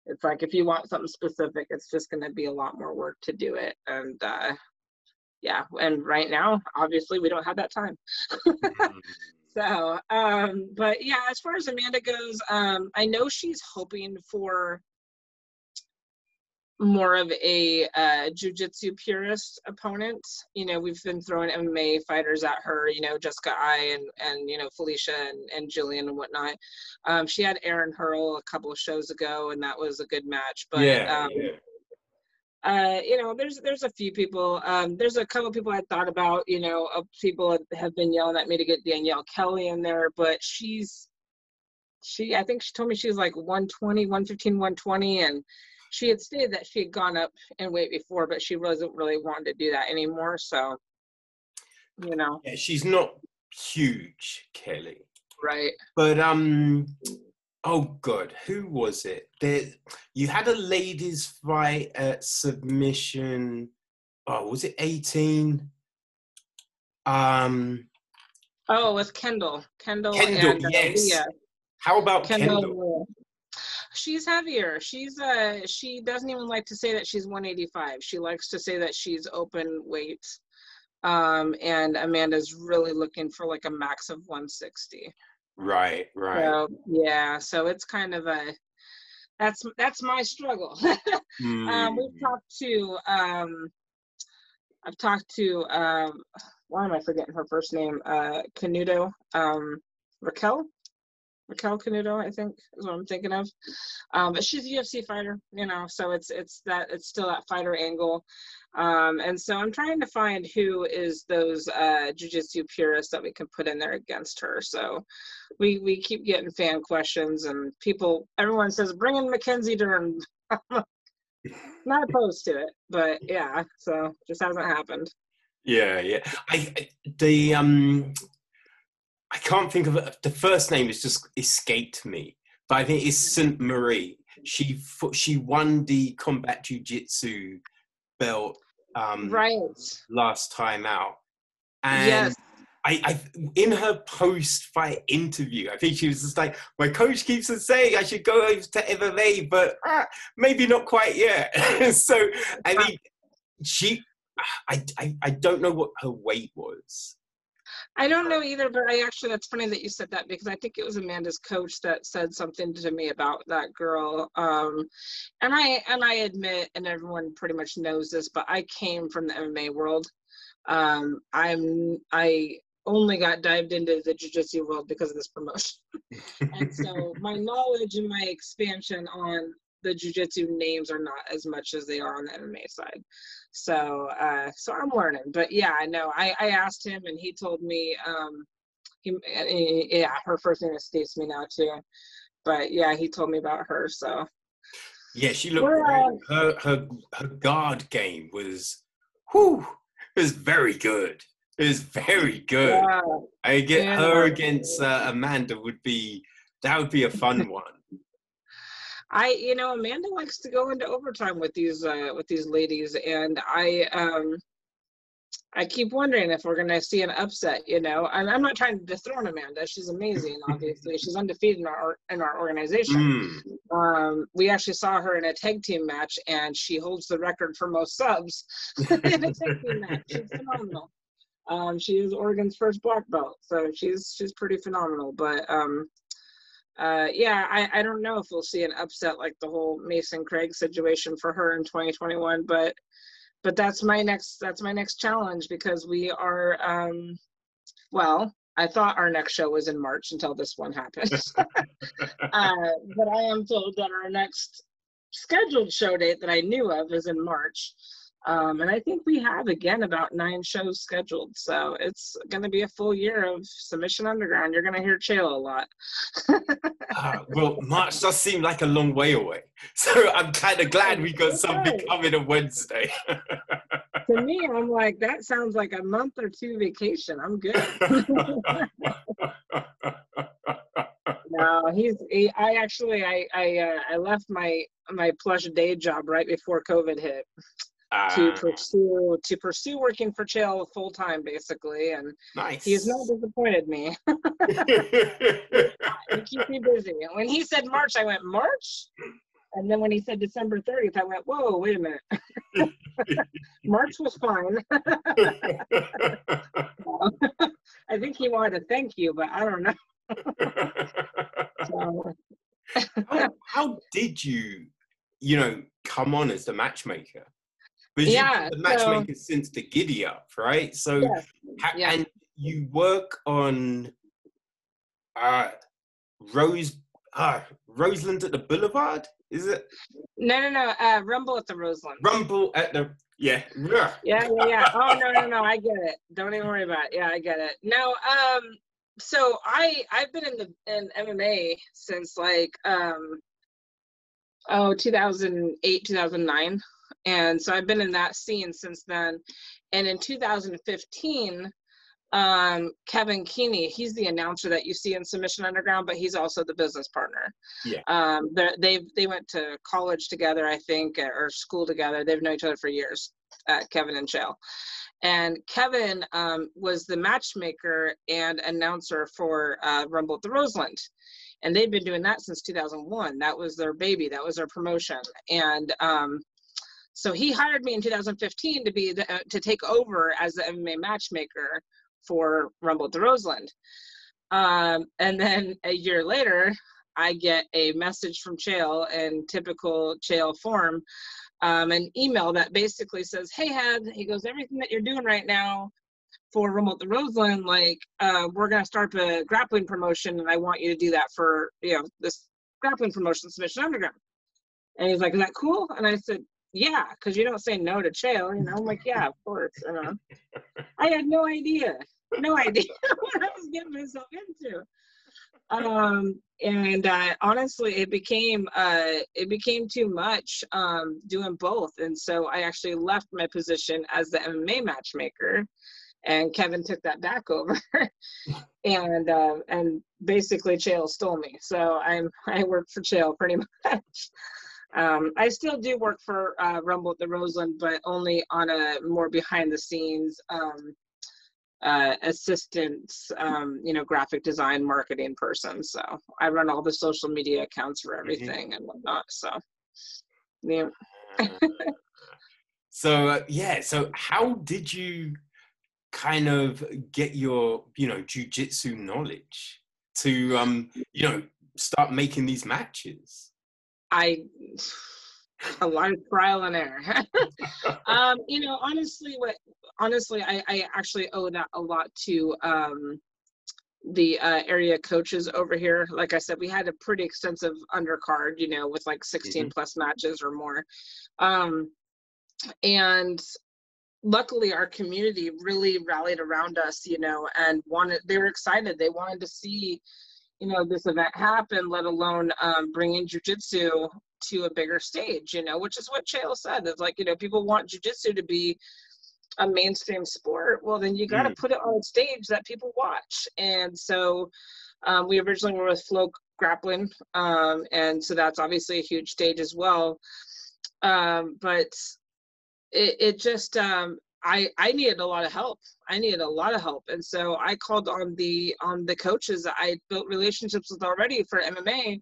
it's like if you want something specific, it's just going to be a lot more work to do it. And uh, yeah, and right now, obviously, we don't have that time. Mm. So, um, but yeah, as far as Amanda goes, um, I know she's hoping for more of a uh, jujitsu purist opponent. You know, we've been throwing MMA fighters at her. You know, Jessica Eye and and you know Felicia and, and Gillian and whatnot. Um, she had Erin Herle a couple of shows ago, and that was a good match. But yeah, um, yeah. uh, you know, there's there's a few people. Um, there's a couple people I thought about. You know, uh, people have been yelling at me to get Danielle Kelly in there, but she's she. I think she told me she was like 120, 115, 120, and she had stated that she had gone up in weight before, but she wasn't really wanting to do that anymore. So, you know, yeah, she's not huge, Kelly. right? But um, oh god, who was it? There, you had a ladies' fight at submission. Oh, was it eighteen? Um, Oh, with Kendall, Kendall, Kendall, and uh, yes. Leah. how about Kendall. Kendall? She's heavier. She's uh she doesn't even like to say that she's 185. She likes to say that she's open weight. Um and Amanda's really looking for like a max of 160. Right, right. So yeah, so it's kind of a that's that's my struggle. um we've Mm, talked to um I've talked to um why am I forgetting her first name? Uh Canuto, um Raquel. Raquel Canuto, I think is what I'm thinking of. Um, but she's a UFC fighter, you know, so it's it's that it's still that fighter angle. Um, and so I'm trying to find who is those uh jujitsu purists that we can put in there against her. So we we keep getting fan questions and people everyone says bring in Mackenzie Dern. Not opposed to it, but yeah, so just hasn't happened. yeah, yeah. I I- the um, I can't think of it. The first name has just escaped me, but I think it's Saint Marie. She she won the combat jiu-jitsu belt um Right. last time out, and Yes. I, I in her post-fight interview, I think she was just like, "My coach keeps on saying I should go over to MMA, but ah, maybe not quite yet." so I mean, she, I, I, I don't know what her weight was. I don't know either, but I actually that's funny that you said that because I think it was Amanda's coach that said something to me about that girl. Um, and I and I admit, and everyone pretty much knows this, but I came from the MMA world. Um, I'm I only got dived into the jiu-jitsu world because of this promotion. and so my knowledge and my expansion on the jiu-jitsu names are not as much as they are on the MMA side. So uh so I'm learning. But yeah, I know. I, I asked him and he told me um he, eh, yeah, her first name escapes me now too. But yeah, he told me about her. So Yeah, she looked. We're. Her her her guard game was, whew, it was very good. It was very good. yeah, I get Yeah. her against uh, Amanda would be that would be a fun one. I you know Amanda likes to go into overtime with these uh with these ladies and I um I keep wondering if we're gonna see an upset, you know. And I'm not trying to dethrone Amanda. She's amazing, obviously. She's undefeated in our in our organization. Mm. Um, we actually saw her in a tag team match, and she holds the record for most subs in a tag team match. She's phenomenal. Um, she is Oregon's first black belt, so she's she's pretty phenomenal. But um, uh, yeah, I, I don't know if we'll see an upset like the whole Mason Craig situation for her in 2021, but but that's my next that's my next challenge because we are um, well. I thought our next show was in March until this one happened. uh, but I am told that our next scheduled show date that I knew of is in March. Um, and I think we have again about nine shows scheduled. So it's going to be a full year of Submission Underground. You're going to hear Chael a lot. Ah, well, March does seem like a long way away, so I'm kind of glad we got something coming on Wednesday. to me, I'm like, that sounds like a month or two vacation. I'm good. no, he's. He, I actually, I, I, uh, I left my my plush day job right before COVID hit. To Ah, pursue to pursue working for Chael full time basically and nice. he has not disappointed me. He keeps me busy. And when he said march i went march? And then when he said december 30th i went whoa wait a minute. March was fine. I think he wanted to thank you but i don't know. So, how, how did you you know, come on as the matchmaker. But Yeah, the so- matchmaker since the giddy up, right? So, Yes, ha- yeah. and you work on uh, Rose, uh, Roseland at the Boulevard, is it? No, no, no. Uh, Rumble at the Roseland. Rumble at the, yeah. yeah. Yeah, yeah, yeah. Oh no, no, no. I get it. Don't even worry about it. Yeah, I get it. No, um, so I I've been in the in MMA since like um oh 2008 2009 and so i've been in that scene since then. And in 2015 um kevin keeney he's the announcer that you see in submission underground but he's also the business partner. Yeah. um they they went to college together i think or school together. They've known each other for years uh, kevin and Chael. and kevin um, was the matchmaker and announcer for uh, rumble at the roseland. And they've been doing that since 2001 that was their baby. That was their promotion. And um, so he hired me in 2015 to be the, uh, to take over as the MMA matchmaker for Rumble at the Roseland. Um, and then a year later, I get a message from Chael in typical Chael form, um, an email that basically says, "Hey, Head," he goes, "Everything that you're doing right now for Rumble at the Roseland, like uh, we're gonna start a grappling promotion, and I want you to do that for you know this grappling promotion, Submission Underground." And he's like, "Is that cool?" And I said, "Yeah," because you don't say no to Chael, you know. I'm like, "Yeah, of course." Know, I had no idea, no idea what I was getting myself into. Um, and uh, honestly, it became uh, it became too much um, doing both, and so I actually left my position as the MMA matchmaker, and Kevin took that back over, and uh, and basically Chael stole me. So I'm I work for Chael pretty much. Um, I still do work for uh, Rumble at the Roseland, but only on a more behind the scenes um, uh, assistant, um, you know, graphic design marketing person. So I run all the social media accounts for everything and whatnot. So yeah. so uh, yeah so how did you kind of get your you know jujitsu knowledge to um you know start making these matches I a lot of trial and error. um, you know, honestly, what honestly, I, I actually owe that a lot to um, the uh, area coaches over here. Like I said, we had a pretty extensive undercard, you know, with like 16 plus matches or more. Um, and luckily our community really rallied around us, you know, and wanted, they were excited. They wanted to see, you know, this event happen, let alone um, bringing jujitsu to a bigger stage, you know, which is what Chael said. It's like, you know, people want jujitsu to be a mainstream sport. Well, then you got to put it on a stage that people watch. And so um, we originally were with Flow Grappling. Um, and so that's obviously a huge stage as well. Um, but it, it just, um, I, I needed a lot of help. I needed a lot of help. And so I called on the, on the coaches that I built relationships with already for MMA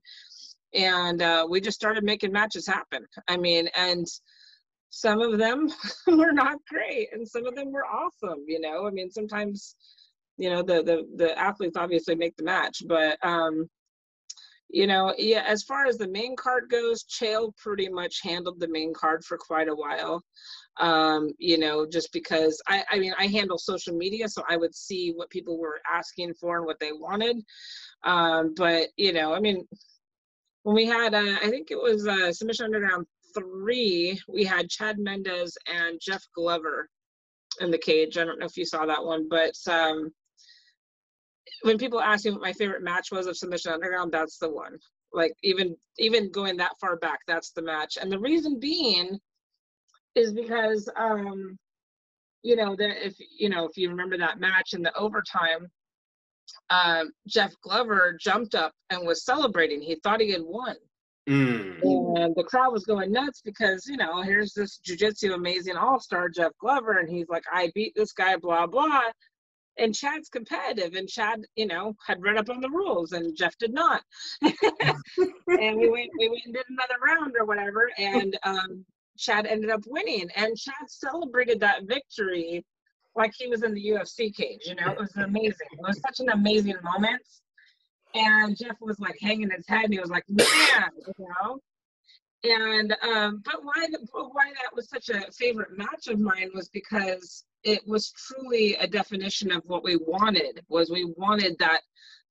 and uh, we just started making matches happen. I mean, and some of them were not great, and some of them were awesome. You know, I mean, sometimes, you know, the the the athletes obviously make the match, but um, you know, yeah. As far as the main card goes, Chael pretty much handled the main card for quite a while. Um, you know, just because I, I mean, I handle social media, so I would see what people were asking for and what they wanted. Um, but you know, I mean, when we had uh, I think it was uh, Submission Underground three, we had Chad Mendes and Jeff Glover in the cage. I don't know if you saw that one, but um, when people ask me what my favorite match was of Submission Underground, that's the one. Like even even going that far back, that's the match. And the reason being is because um, you know that if you know if you remember that match in the overtime, um, Jeff Glover jumped up and was celebrating. He thought he had won. Mm. And the crowd was going nuts because, you know, here's this jujitsu amazing all star, Jeff Glover, and he's like, I beat this guy, blah, blah. And Chad's competitive, and Chad, you know, had read up on the rules, and Jeff did not. and we went, we went and did another round or whatever, and um, Chad ended up winning. And Chad celebrated that victory like he was in the UFC cage. You know, it was amazing. It was such an amazing moment. And Jeff was like hanging his head, and he was like, "Man," you know. and um, but why the, why that was such a favorite match of mine was because it was truly a definition of what we wanted. Was we wanted that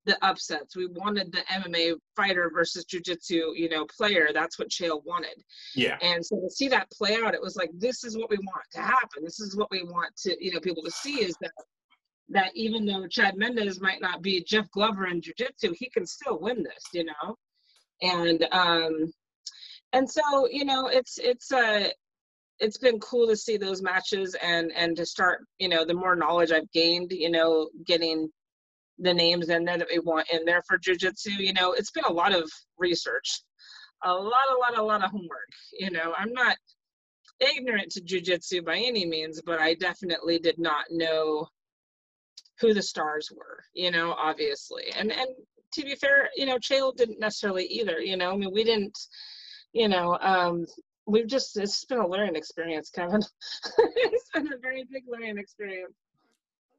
the upsets. We wanted the MMA fighter versus jujitsu, you know, player. That's what Chael wanted. Yeah. And so to see that play out, it was like, this is what we want to happen. This is what we want to, you know, people to see is that that even though Chad Mendes might not be Jeff Glover in jiu-jitsu, he can still win this, you know? And um and so, you know, it's it's uh it's been cool to see those matches and and to start, you know, the more knowledge I've gained, you know, getting the names in there that we want in there for jiu-jitsu, you know, it's been a lot of research. A lot, a lot, a lot of homework. You know, I'm not ignorant to jujitsu by any means, but I definitely did not know who the stars were, you know, obviously. And and to be fair, you know, Chael didn't necessarily either, you know. I mean, we didn't, you know, um, we've just it's been a learning experience, Kevin. it's been a very big learning experience.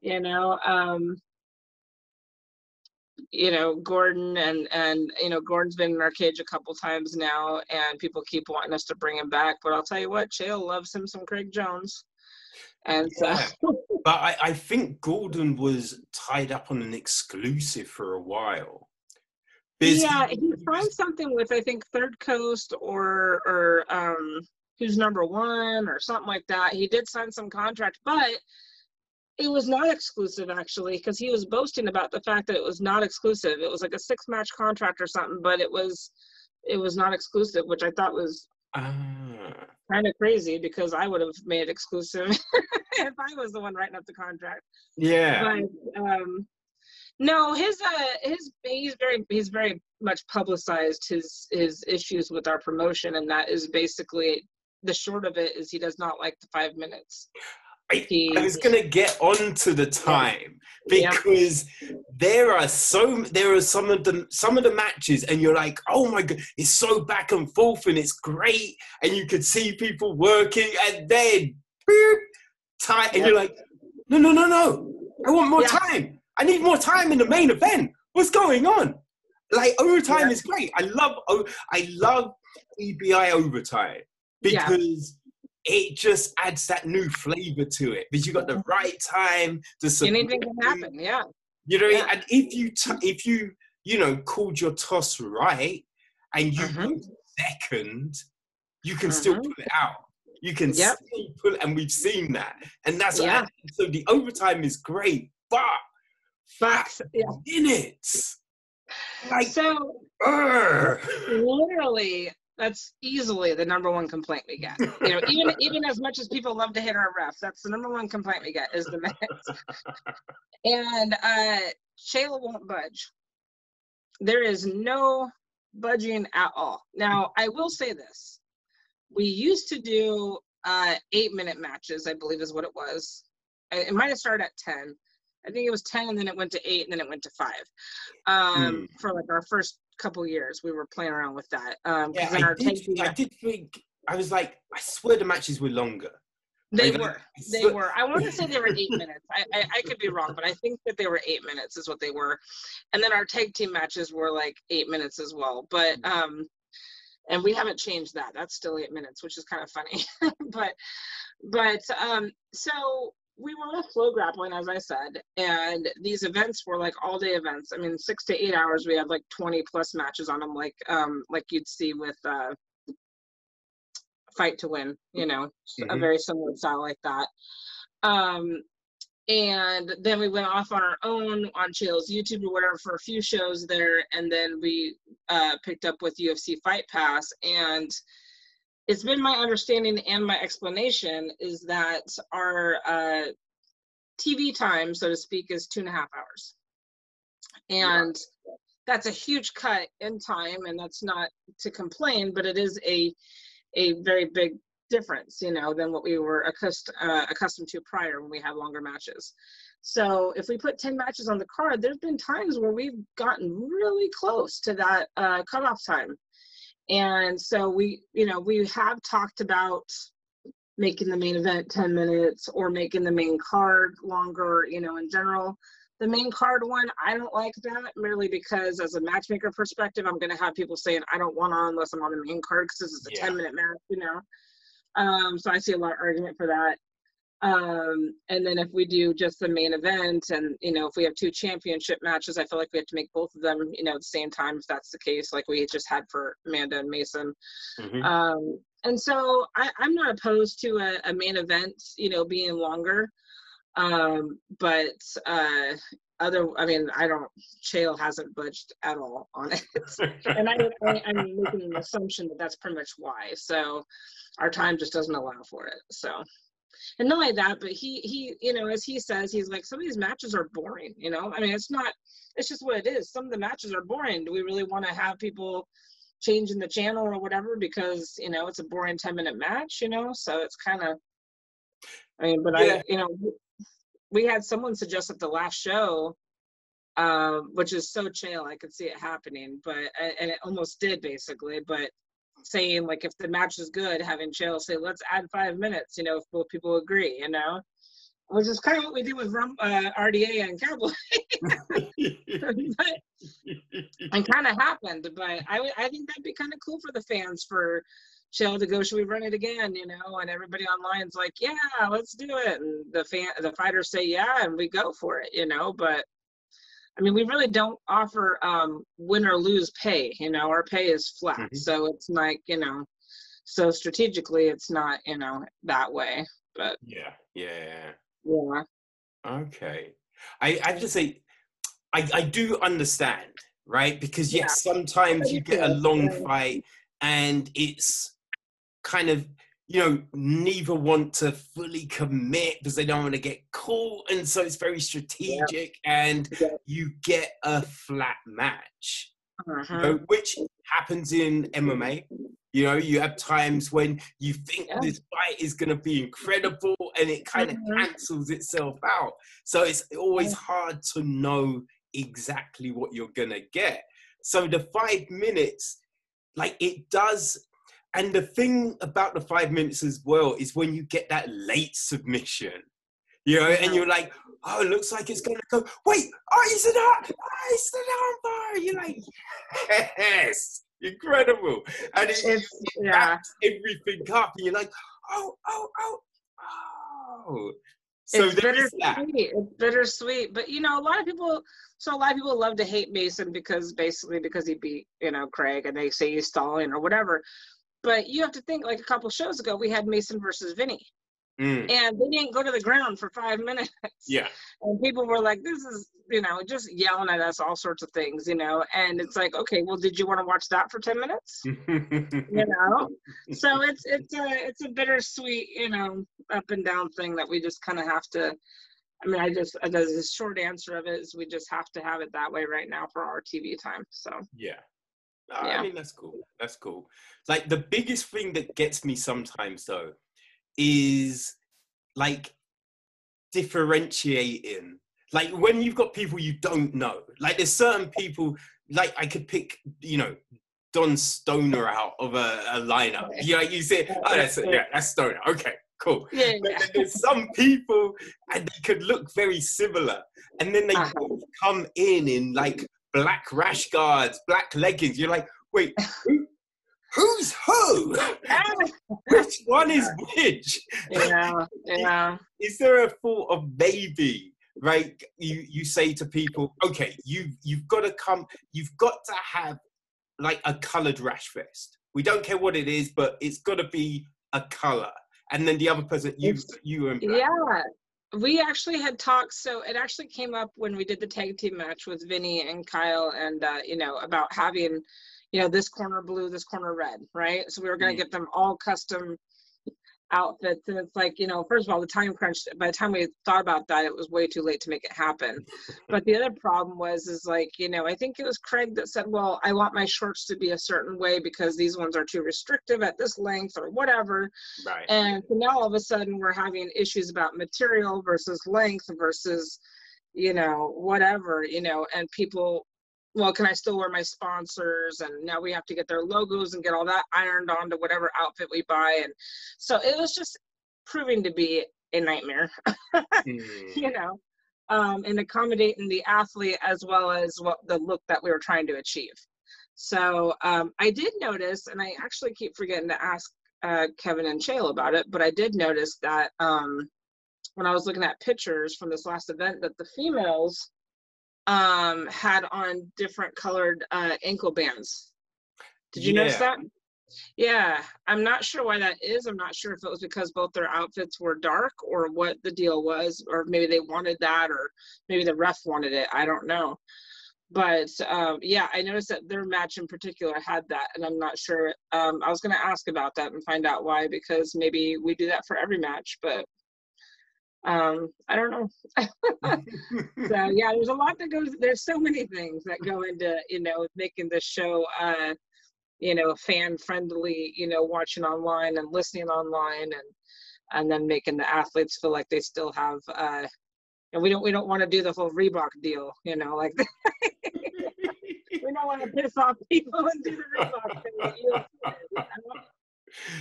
You know, um, you know Gordon and and you know Gordon's been in our cage a couple times now, and people keep wanting us to bring him back. But I'll tell you what, Chael loves him some Craig Jones, and so Yeah. But I, I think Gordon was tied up on an exclusive for a while. There's- yeah, he signed something with I think Third Coast or or um who's number one or something like that. He did sign some contract, but it was not exclusive actually because he was boasting about the fact that it was not exclusive. It was like a six match contract or something, but it was it was not exclusive, which I thought was Ah. kind of crazy because I would have made it exclusive if I was the one writing up the contract. yeah. But um, no, his uh, his he's very he's very much publicized his his issues with our promotion, and that is basically the short of it is he does not like the five minutes. I, He- I was gonna get on to the time Yeah. because there are so there are some of the some of the matches and you're like oh my god it's so back and forth and it's great and you could see people working and then boop, time and Yeah. you're like no no no no I want more Yeah. time I need more time in the main event what's going on like overtime Yeah. is great I love I love EBI overtime Yeah. because it just adds that new flavor to it because you got the right time to submit. Anything can happen. Yeah. You know, what I mean? Yeah. and if you t- if you you know called your toss right and you Mhm. go second, you can still Mhm. pull it out. You can Yep. still pull, and we've seen that, and that's Yeah. so the overtime is great, but But yeah. minutes, like, So urgh. literally that's easily the number one complaint we get. You know, even even as much as people love to hit our refs, that's the number one complaint we get is the minutes. and uh Chael won't budge. There is no budging at all. Now, I will say this. We used to do uh eight minute matches, I believe is what it was. It might have started at 10. I think it was 10 and then it went to eight and then it went to five. Um, for like our first couple years, we were playing around with that. Um, Yeah, I our did, tag team- I did think I was like, I swear the matches were longer. They were. They were. I want to say they were eight minutes. I, I I could be wrong, but I think that they were eight minutes is what they were. And then our tag team matches were like eight minutes as well. But um, and we haven't changed that. That's still eight minutes, which is kind of funny. but but um, so we were with flow grappling, as I said, and these events were like all day events. I mean, six to eight hours. We had like twenty plus matches on them, like um like you'd see with uh fight to win you know s- a very similar style like that um and then we went off on our own on Chael's YouTube or whatever for a few shows there, and then we uh, picked up with UFC Fight Pass. And it's been my understanding and my explanation is that our uh, TV time, so to speak, is two and a half hours, and that's a huge cut in time, and that's not to complain, but it is a a very big difference, you know, than what we were accustomed uh, accustomed to prior when we had longer matches. So if we put 10 matches on the card, there's been times where we've gotten really close to that uh, cutoff time. And so we, you know, we have talked about making the main event 10 minutes or making the main card longer, you know, in general. The main card one, I don't like that merely because, as a matchmaker perspective, I'm going to have people saying I don't want on unless I'm on the main card because this is a Yeah. 10 minute match, you know. Um, so I see a lot of argument for that. Um, and then if we do just the main event, and you know, if we have two championship matches, I feel like we have to make both of them, you know, at the same time. If that's the case, like we just had for Amanda and Mason. Mhm. Um, and so I, I'm not opposed to a, a main event, you know, being longer. Um, but uh, other, I mean, I don't. Chael hasn't budged at all on it, and I, I, I'm making an assumption that that's pretty much why. So our time just doesn't allow for it. So. And not only that, but he he you know as he says he's like some of these matches are boring. You know, I mean it's not. It's just what it is. Some of the matches are boring. Do we really want to have people changing the channel or whatever because you know it's a boring 10 minute match you know so it's kind of i mean but Yeah. i you know we had someone suggest at the last show um which is so chill i could see it happening but and it almost did basically but saying like if the match is good having Chael say let's add five minutes you know if both people agree you know which is kind of what we did with Rum, uh, RDA and Cowboy. but and kind of happened. But I I think that'd be kind of cool for the fans for Chael to go. Should we run it again? You know, and everybody online's like, yeah, let's do it. And the fan, the fighters say, yeah, and we go for it. You know, but I mean, we really don't offer um, win or lose pay. You know, our pay is flat, Mhm. so it's like you know, so strategically, it's not you know that way. But yeah, yeah. yeah, Okay. I, I have to say, I, I do understand, right? Because Yeah. yes, sometimes you get a long fight and it's kind of, you know, neither want to fully commit because they don't want to get caught. And so it's very strategic and Yeah. you get a flat match, uh-huh. know, which happens in MMA. You know, you have times when you think Yeah. this fight is going to be incredible and it kind of Mhm. cancels itself out. So it's always hard to know exactly what you're going to get. So the five minutes, like it does. And the thing about the five minutes as well is when you get that late submission, you know, and you're like, oh, it looks like it's going to go. Wait, oh, is it not? Oh, it's the armbar. You're like, yes, incredible. And it, it yeah. wraps everything up, and you're like, oh, oh, oh, oh. So it's there is that. bittersweet. It's bittersweet, but you know, a lot of people. So a lot of people love to hate Mason because basically because he beat you know Craig, and they say he's stalling or whatever. But you have to think like a couple shows ago we had Mason versus Vinny, Mm, and they didn't go to the ground for five minutes. yeah. And people were like, "This is you know just yelling at us all sorts of things, you know." And it's like, okay, well, did you want to watch that for ten minutes? you know so it's it's a it's a bittersweet you know up and down thing that we just kind of have to i mean i just the short answer of it is we just have to have it that way right now for our tv time so Yeah. Yeah. I mean, that's cool. That's cool. Like, the biggest thing that gets me sometimes, though, is like differentiating. Like, when you've got people you don't know, like, there's certain people, like, I could pick, you know, Don Stoner out of a, a lineup. You know, you say, oh, that's, yeah, that's Stoner. Okay, cool. yeah But there's some people and they could look very similar and then they Uh-huh. come in in like black rash guards black leggings. You're like wait who, who's who? Which one is which? Yeah yeah. Is there a thought of maybe right you you say to people okay you you've got to come you've got to have like a colored rash vest. We don't care what it is but it's got to be a color. And then the other person you you and black. yeah we actually had talked so it actually came up when we did the tag team match with vinny and kyle and uh, you know about having you know this corner blue this corner red right? So we were going to get them all custom outfits and it's like you know first of all the time crunch by the time we thought about that it was way too late to make it happen. But the other problem was is like you know i think it was craig that said well i want my shorts to be a certain way because these ones are too restrictive at this length or whatever. Right. And so now all of a sudden we're having issues about material versus length versus, you know, whatever, you know, and people, well, can I still wear my sponsors? And now we have to get their logos and get all that ironed onto whatever outfit we buy. And so it was just proving to be a nightmare, Mm. you know. um, and accommodating the athlete as well as what the look that we were trying to achieve. So um, I did notice, and I actually keep forgetting to ask uh, Kevin and Chael about it, but I did notice that um, when I was looking at pictures from this last event, that the females um, had on different colored uh, ankle bands. Did you notice that? Yeah, I'm not sure why that is. I'm not sure if it was because both their outfits were dark or what the deal was, or maybe they wanted that, or maybe the ref wanted it. I don't know. But um, yeah, I noticed that their match in particular had that, and I'm not sure. Um, I was going to ask about that and find out why, because maybe we do that for every match, but um, I don't know. so yeah, there's a lot that goes. There's so many things that go into you know making this show, uh, you know, fan friendly. You know, watching online and listening online, and and then making the athletes feel like they still have. Uh, and we don't we don't want to do the whole Reebok deal. You know, like we don't want to piss off people and do the Reebok thing. you know?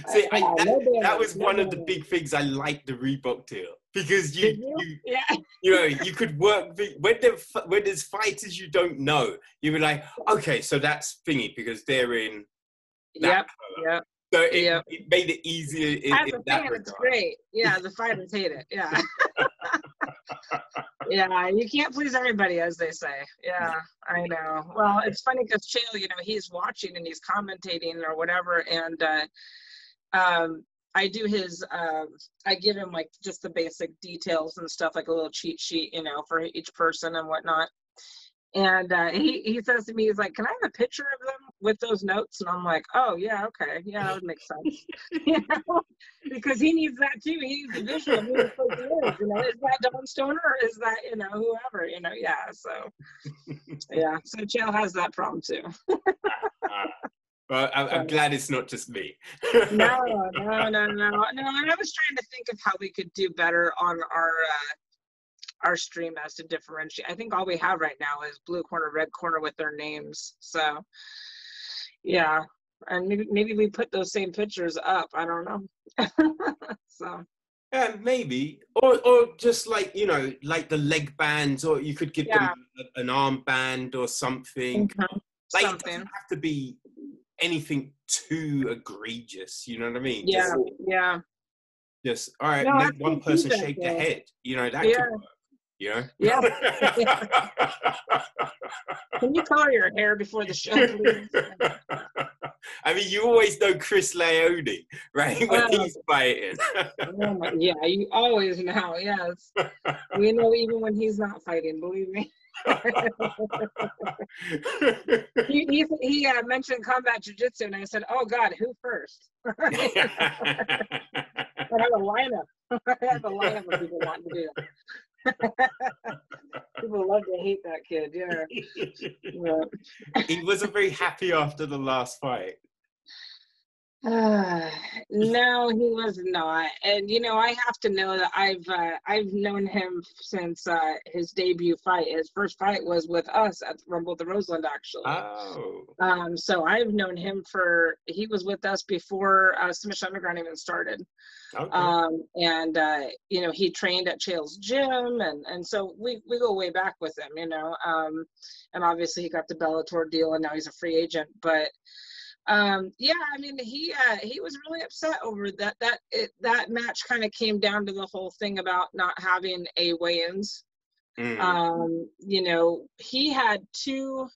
See, I, that, that was one of the big things I liked the Reebok deal because you, you? you Yeah. you know you could work the- when there when there's fighters you don't know you be like okay so that's thingy because they're in colour. Yep. so it, Yep. it made it easier in, As in a fan, it's great. Yeah, the fighters hate it. Yeah. yeah, you can't please everybody, as they say. Yeah, I know. Well, it's funny because Chael, you know, he's watching and he's commentating or whatever, and uh, um, I do his. Uh, I give him like just the basic details and stuff, like a little cheat sheet, you know, for each person and whatnot. And uh, he he says to me, he's like, "Can I have a picture of them with those notes?" And I'm like, "Oh yeah, okay, yeah, that would make sense." you know, because he needs that too. He needs a visual. Who the fuck it is, you know, is that Don Stoner or is that you know whoever? You know, yeah. So yeah, so Chael has that problem too. Well, I'm, I'm glad it's not just me no, no, no, no, no. And I was trying to think of how we could do better on our uh, our stream as to differentiate. I think all we have right now is blue corner, red corner with their names. So yeah, and maybe maybe we put those same pictures up. I don't know. so Yeah, maybe, or or just like you know, like the leg bands, or you could give Yeah. them a- an arm band or something. Like it something. doesn't have to be anything too egregious. You know what I mean? Yeah, Just, yeah, just all right. No, make one person shake their head. You know that Yeah. could work. You know? Yeah. Can you color your hair before the show, please? I mean, you always know Chris Lencioni, right? When Oh. he's fighting. Oh my, yeah, you always know. Yes, we know even when he's not fighting. Believe me. He he, he uh, mentioned combat jujitsu, and I said, "Oh God, who first? I have a lineup. I have a lineup of people wanting to do people love to hate that kid. Yeah. yeah. he wasn't very happy after the last fight. Uh, no, he was not. And you know, I have to know that I've uh, I've known him since uh, his debut fight. His first fight was with us at Rumble the Roseland, actually. Oh. Um, so I've known him for he was with us before uh, Submission Underground even started. Okay. Um, and uh, you know, he trained at Chael's gym, and and so we we go way back with him, you know. Um, and obviously he got the Bellator deal, and now he's a free agent, but um yeah i mean he uh he was really upset over that that it, that match kind of came down to the whole thing about not having a weigh-ins Mm. um you know he had two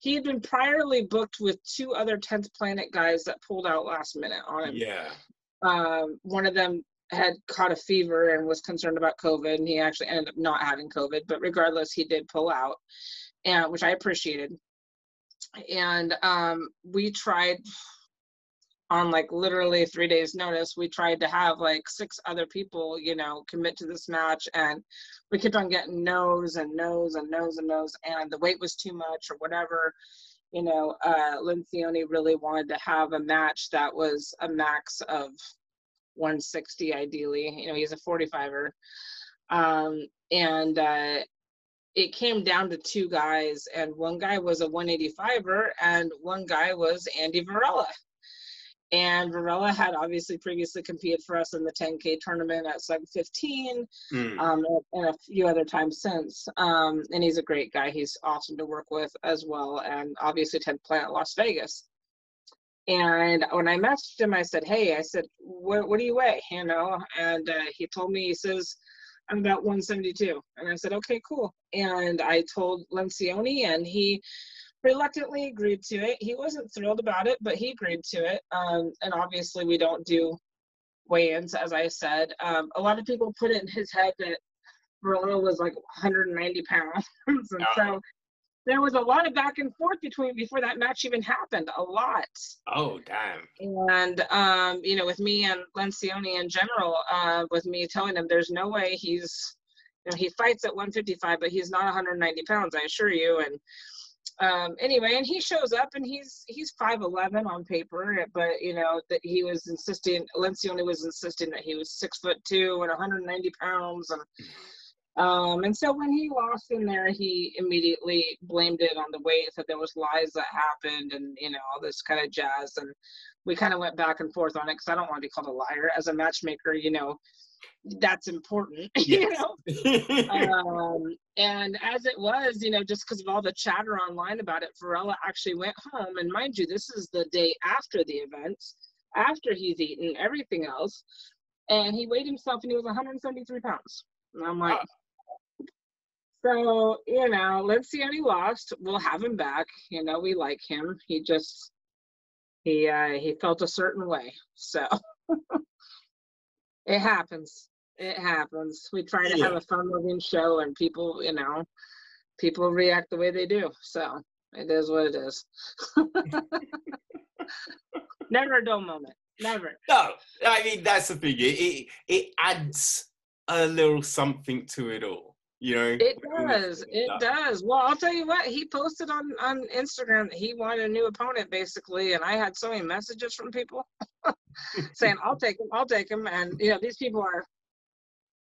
he had been priorly booked with two other 10th planet guys that pulled out last minute on him yeah. um one of them had caught a fever and was concerned about covid and he actually ended up not having covid but regardless he did pull out and which i appreciated and um we tried on like literally three days notice we tried to have like six other people you know commit to this match and we kept on getting no's and no's and no's and no's and the weight was too much or whatever. You know uh Lencioni really wanted to have a match that was a max of 160 ideally. You know he's a 45er um and uh it came down to two guys, and one guy was a 185er, and one guy was Andy Varela. And Varela had obviously previously competed for us in the 10K tournament at sub 15, Mm. um, and a few other times since. Um, and he's a great guy. He's awesome to work with as well. And obviously 10th Planet Las Vegas. And when I messaged him, I said, "Hey, I said, what, what do you weigh?" You know, and uh, he told me he says, "I'm about 172." And I said, "Okay, cool." And I told Lencioni, and he reluctantly agreed to it. He wasn't thrilled about it, but he agreed to it. Um, and obviously, we don't do weigh-ins, as I said. Um, a lot of people put it in his head that Verona was like 190 pounds, and so there was a lot of back and forth between before that match even happened. A lot. Oh damn. And um, you know, with me and Lencioni in general, uh, with me telling him there's no way he's, you know, he fights at 155, but he's not 190 pounds, I assure you. And um, anyway, and he shows up and he's he's 5'11 on paper, but you know that he was insisting. Lencioni was insisting that he was six foot two and 190 pounds, and um, and so when he lost in there, he immediately blamed it on the weight, said there was lies that happened, and you know all this kind of jazz. And we kind of went back and forth on it because I don't want to be called a liar as a matchmaker. You know, that's important. you know. um, and as it was, you know, just because of all the chatter online about it, Varela actually went home. And mind you, this is the day after the events, after he's eaten everything else, and he weighed himself and he was 173 pounds. And I'm like. So, you know, let's see how he lost. We'll have him back. You know, we like him. He just he uh he felt a certain way. So it happens. It happens. We try to have a fun loving show and people, you know, people react the way they do. So it is what it is. Never a dull moment. Never. No, I mean that's the thing. It, it it adds a little something to it all. You know. It does. It does. Well, I'll tell you what. He posted on on Instagram that he wanted a new opponent, basically, and I had so many messages from people saying, "I'll take him. I'll take him." And you know, these people are,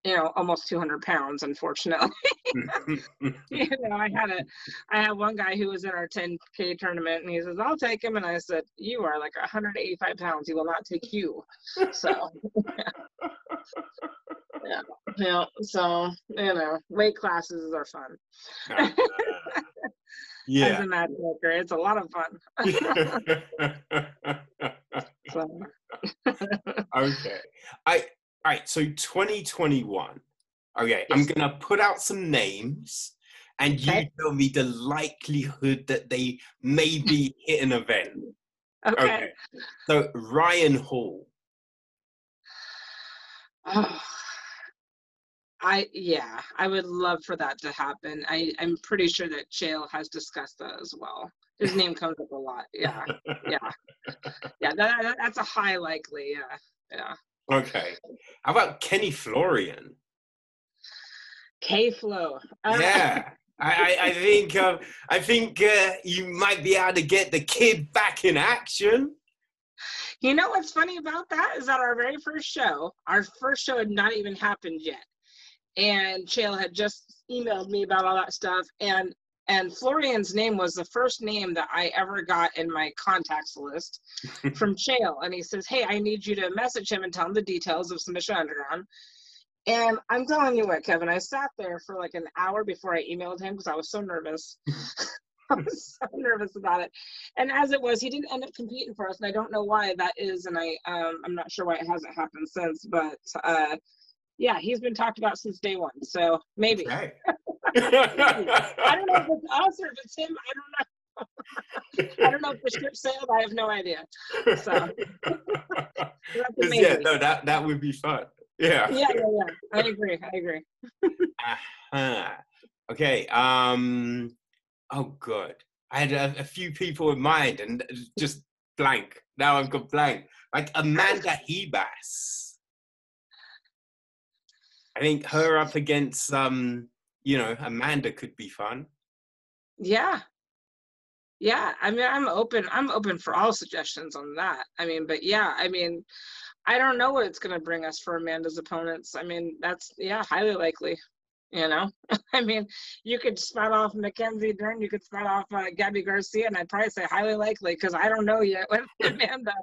you know, almost 200 pounds, unfortunately. you know, I had a, I had one guy who was in our 10k tournament, and he says, "I'll take him," and I said, "You are like 185 pounds. He will not take you." So. yeah, yeah. So you know, weight classes are fun. Uh, As yeah. a matchmaker, it's a lot of fun. so, okay. I all right. So 2021. Okay, I'm gonna put out some names, and you Okay. tell me the likelihood that they maybe hit an event. okay. Okay. So Ryan Hall. Oh, I yeah, I would love for that to happen. I I'm pretty sure that Chael has discussed that as well. His name comes up a lot. Yeah, yeah, yeah. That, that that's a high likely. Yeah, yeah. Okay. How about Kenny Florian? K Flow. Uh, Yeah. I, I, I think uh, I think uh, you might be able to get the kid back in action. You know what's funny about that is that our very first show, our first show had not even happened yet. And Chael had just emailed me about all that stuff. And and Florian's name was the first name that I ever got in my contacts list from Chael. And he says, Hey, I need you to message him and tell him the details of Submission Underground. And I'm telling you what, Kevin, I sat there for like an hour before I emailed him because I was so nervous. I was so nervous about it. And as it was, he didn't end up competing for us, and I don't know why that is, and I um, I'm not sure why it hasn't happened since. But uh, yeah, he's been talked about since day one, so maybe. Okay. I don't know if it's us or if it's him. I don't know. I don't know if the ship sailed. I have no idea. So yeah, no, that that would be fun. Yeah. Yeah, yeah, yeah. I agree. I agree. Uh-huh. Okay. Um. Oh, good. I had a, a few people in mind, and just blank. Now I've got blank. Like Amanda Ribas. I think her up against um, you know, Amanda could be fun. Yeah. Yeah, I mean, I'm open. I'm open for all suggestions on that. I mean, but yeah, I mean, I don't know what it's going to bring us for Amanda's opponents. I mean, that's yeah, highly likely. You know, I mean, you could spout off Mackenzie Dern, you could spout off uh, Gabby Garcia, and I'd probably say highly likely because I don't know yet with Amanda.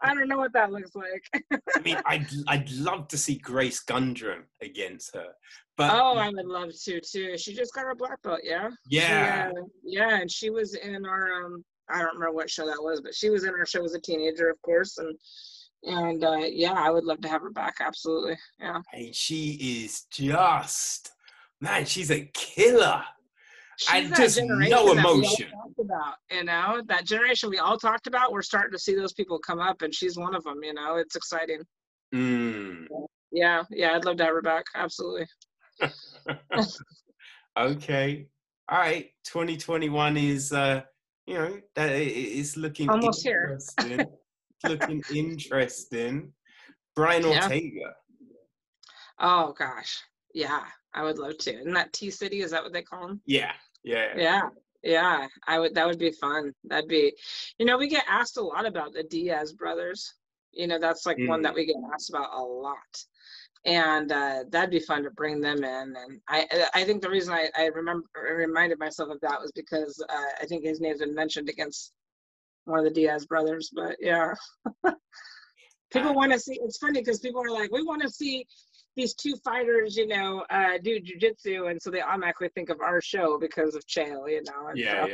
I don't know what that looks like. I mean, I'd I'd love to see Grace Gundrum against her, but oh, I would love to too. She just got her black belt, yeah. She, yeah, uh, yeah, and she was in our um, I don't remember what show that was, but she was in our show as a teenager, of course, and and uh, yeah, I would love to have her back. Absolutely, yeah. and she is just man, she's a killer. And that just no that we all emotion. about, you know, that generation we all talked about. We're starting to see those people come up, and she's one of them. You know, it's exciting. Mm. Yeah, yeah, I'd love to have her back. Absolutely. okay, all right. 2021 is uh, you know, that i- i- looking Almost here. interesting. It's looking interesting. Brian Yeah. Ortega. Oh gosh, yeah, I would love to. Isn't that T City? Is that what they call them? Yeah, yeah. Yeah, yeah. I would. That would be fun. That'd be. You know, we get asked a lot about the Diaz brothers. You know, that's like one Mm. that we get asked about a lot, and uh, that'd be fun to bring them in. And I, I think the reason I, I remember reminded myself of that was because uh, I think his name's been mentioned against one of the Diaz brothers. But yeah, people want to see. It's funny because people are like, we want to see these two fighters, you know, uh, do jujitsu, and so they automatically think of our show because of Chael, you know. Yeah, so-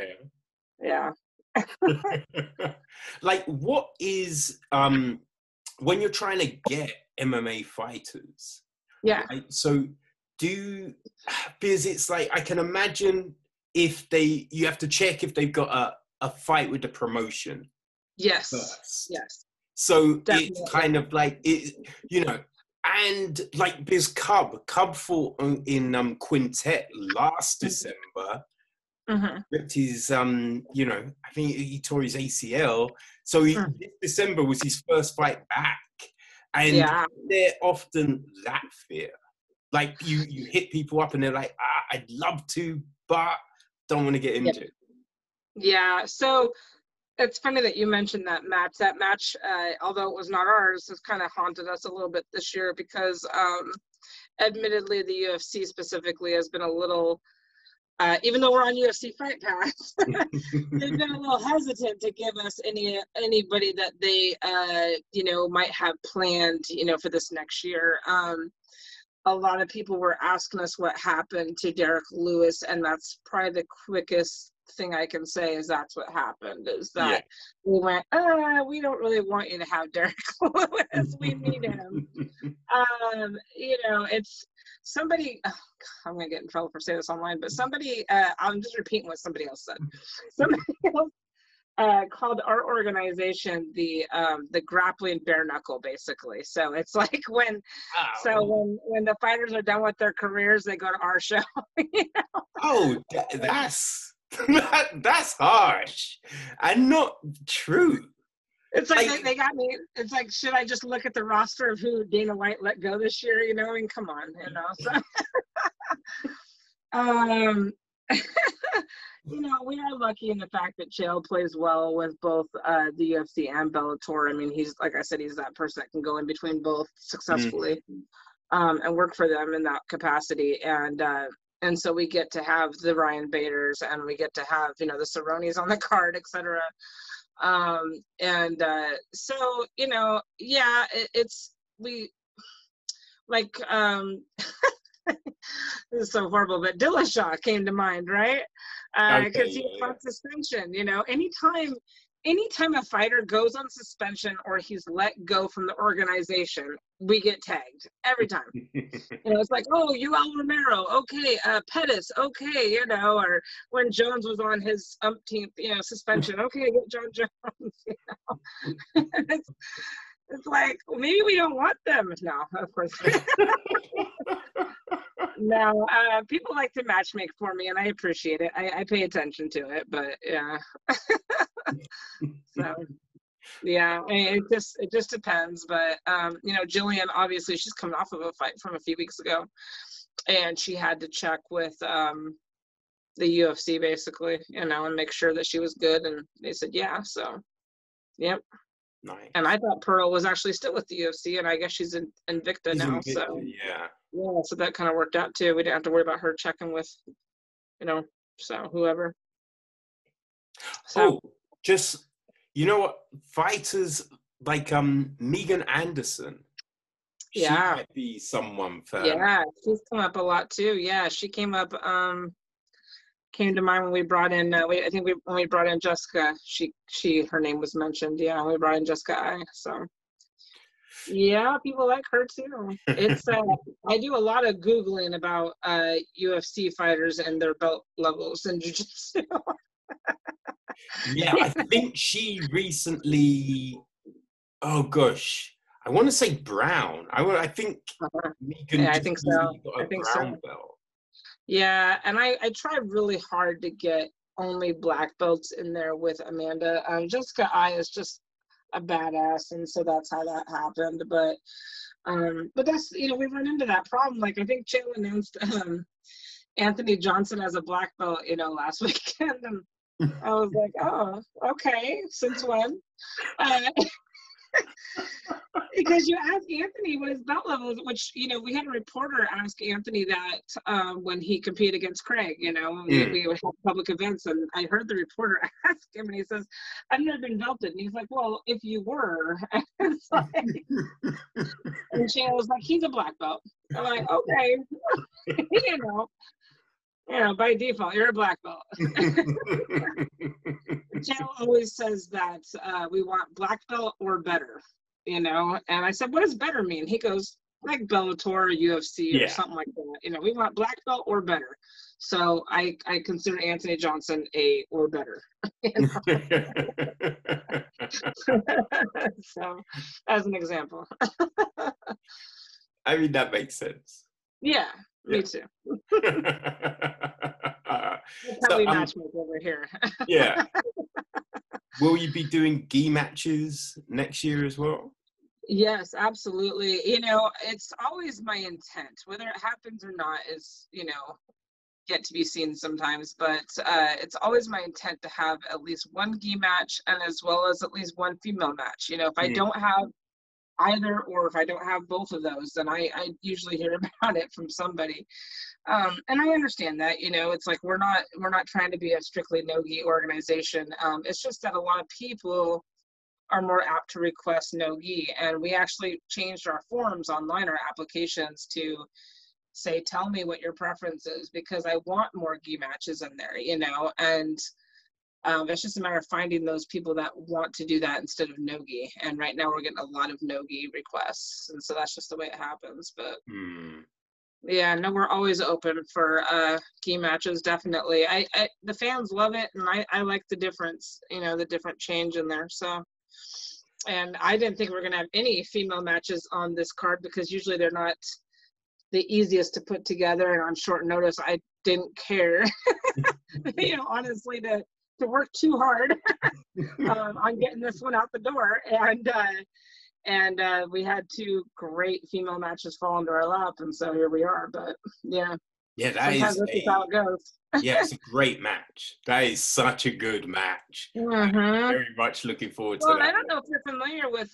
yeah. yeah. like what is um when you're trying to get MMA fighters, Yeah. right? So do because it's like I can imagine if they you have to check if they've got a, a fight with the promotion Yes. first. Yes. So Definitely. it's kind of like it, you know, and like there's Cub. Cub fought in um Quintet last Mhm. December. hmm Ripped his um, you know, I think he tore his ACL. So he, Mm. this December was his first fight back, and Yeah. they're often that fear. Like you, you hit people up, and they're like, ah, "I'd love to, but don't want to get Yeah. injured." Yeah. So it's funny that you mentioned that match. That match, uh, although it was not ours, has kind of haunted us a little bit this year because, um, admittedly, the UFC specifically has been a little. Uh, even though we're on UFC Fight Pass, they've been a little hesitant to give us any anybody that they uh you know might have planned you know for this next year um a lot of people were asking us what happened to Derrick Lewis and that's probably the quickest thing I can say is that's what happened is that Yeah. we went ah, we don't really want you to have Derrick Lewis. We need him. Um you know it's somebody oh, i'm gonna get in trouble for saying this online but somebody uh i'm just repeating what somebody else said. Somebody else uh called our organization the um the grappling bare knuckle basically. So it's like when so Oh. when when the fighters are done with their careers they go to our show Oh, that's that, that's harsh. And not true. it's like, Like- they, they got me it's like should i just look at the roster of who dana white let go this year you know? I mean come on you know so. Um you know we are lucky in the fact that chael plays well with both uh the ufc and bellator. I mean he's like i said he's that person that can go in between both successfully um and work for them in that capacity. And uh and so we get to have the Ryan Baders and we get to have, you know, the Cerrones on the card, et cetera. Um, and uh, so, you know, yeah, it, it's, we, like, um, this is so horrible, but Dillashaw came to mind, right? Because Okay, he yeah, on suspension, you know, anytime, anytime a fighter goes on suspension or he's let go from the organization, we get tagged every time you know, it's like, oh, Yoel Romero, okay, uh, Pettis, okay, you know, or when Jones was on his umpteenth, you know, suspension, okay, get Jon Jones, you know. it's, it's like, well, maybe we don't want them. No, of course. no, uh, people like to match make for me, and I appreciate it. I, I pay attention to it, but yeah. so yeah I mean, it just it just depends but um you know Gillian obviously she's coming off of a fight from a few weeks ago and she had to check with um the ufc basically you know and make sure that she was good and they said yeah so yep Nice. And I thought Pearl was actually still with the UFC, and I guess she's in Invicta He's now. So yeah. yeah, so that kind of worked out too. We didn't have to worry about her checking with, you know, so whoever. So Oh, just you know what? Fighters like um Megan Anderson. She Yeah. might be someone for yeah, she's come up a lot too. Yeah, she came up. Um, came to mind when we brought in. Uh, we I think we when we brought in Jessica. She she her name was mentioned. Yeah, we brought in Jessica. I so. Yeah, people like her too. It's uh, I do a lot of googling about uh, UFC fighters and their belt levels and jiu-jitsu. Yeah, I think she recently. Oh gosh, I want to say brown. I I think Megan. Yeah, I think so. recently got a I think so. brown belt. Yeah, and I I try really hard to get only black belts in there with Amanda. Um, Jessica I is just a badass, and so that's how that happened. But um, but that's you know we run into that problem. Like I think Chael announced um, Anthony Johnson as a black belt, you know, last weekend, and I was like, oh, okay, since when? Uh, because you ask Anthony what his belt level is, which you know we had a reporter ask Anthony that um, when he competed against Craig. You know, we, Mm. we would have public events, and I heard the reporter ask him, and he says, "I've never been belted." And he's like, "Well, if you were," and, like, and Chael was like, "He's a black belt." I'm like, "Okay," you know. You know, by default, you're a black belt. Joe always says that uh, we want black belt or better, you know. And I said, what does better mean? He goes, like Bellator or UFC or Yeah. something like that. You know, we want black belt or better. So I I consider Anthony Johnson a or better. so as an example, I mean that makes sense. yeah, me too. So, we um, over here. yeah. Will you be doing gi matches next year as well? Yes, absolutely. You know, it's always my intent, whether it happens or not is, you know, yet to be seen sometimes, but uh, it's always my intent to have at least one gi match and as well as at least one female match. You know, if I Mm. don't have either or if I don't have both of those, then I, I usually hear about it from somebody. Um, and I understand that, you know, it's like we're not we're not trying to be a strictly no gi organization. Um, it's just that a lot of people are more apt to request no gi and we actually changed our forms online our applications to say tell me what your preference is because i want more gi matches in there you know and um, it's just a matter of finding those people that want to do that instead of no gi and right now we're getting a lot of no gi requests and so that's just the way it happens but Hmm. Yeah, no, we're always open for uh gi matches. Definitely, I, I the fans love it, and I I like the difference. You know, the different change in there. So, and I didn't think we are gonna have any female matches on this card because usually they're not the easiest to put together, and on short notice, I didn't care. you know, honestly, to to work too hard um, on getting this one out the door, and. uh and uh, we had two great female matches fall into our lap, and so here we are. But yeah, Yeah, that sometimes is a, how it goes. yeah, it's a great match. That is such a good match. Mhm. Very much looking forward to Well, that. I don't know if you're familiar with,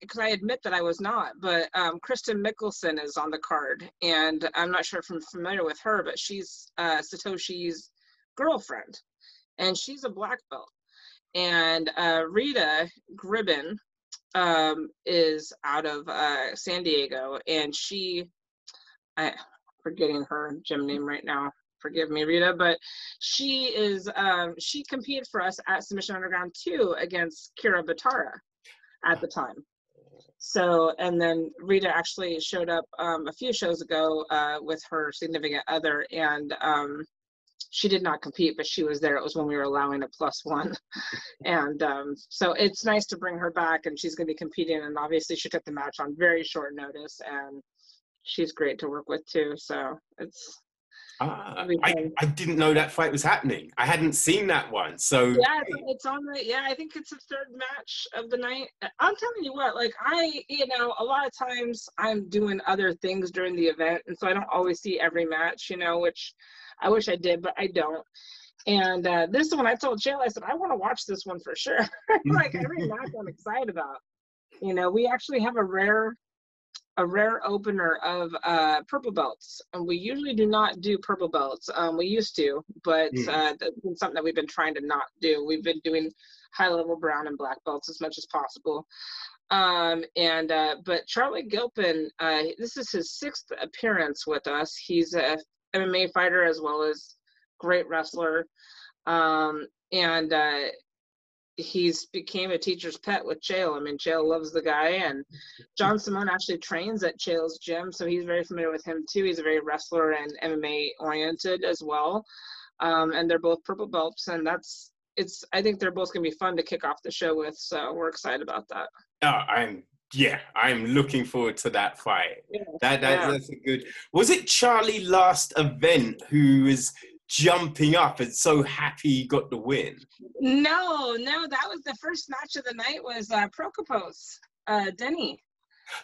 because I admit that I was not, but um, Kristen Mickelson is on the card, and I'm not sure if I'm familiar with her, but she's uh, Satoshi's girlfriend, and she's a black belt. And uh, Rita Gribben um, is out of uh, San Diego, and she, I forgetting her gym name right now. Forgive me, Rita, but she is um, she competed for us at Submission Underground 2 against Kira Batara at the time. So, and then Rita actually showed up um, a few shows ago uh, with her significant other, and um, she did not compete, but she was there. It was when we were allowing a plus one, and um, so it's nice to bring her back, and she's going to be competing. And obviously, she took the match on very short notice, and she's great to work with too. So it's we I, I didn't know that fight was happening. I hadn't seen that one. So yeah, it's, it's on the yeah. I think it's the third match of the night. I'm telling you what, like I, you know, a lot of times I'm doing other things during the event, and so I don't always see every match, you know, which I wish I did, but I don't. And uh, this one, I told Chael, I said, I want to watch this one for sure. like every match, I'm excited about. You know, we actually have a rare, a rare opener of uh, purple belts, and we usually do not do purple belts. Um, we used to, but Mm. uh, that's been something that we've been trying to not do. We've been doing high level brown and black belts as much as possible. Um, and uh, but Charlie Gilpin, uh, this is his sixth appearance with us. He's a MMA fighter as well as great wrestler, um, and uh, he's became a teacher's pet with Chael. I mean, Chael loves the guy, and John Simone actually trains at Chael's gym, so he's very familiar with him too. He's a very wrestler and MMA oriented as well, um, and they're both purple belts, and that's it's. I think they're both gonna be fun to kick off the show with, so we're excited about that. Oh, I'm yeah, I'm looking forward to that fight. Yeah. That, that Yeah. that's a good. Was it Charlie last event who was jumping up and so happy he got the win? No, no, that was the first match of the night was uh Prokopos, uh Denny.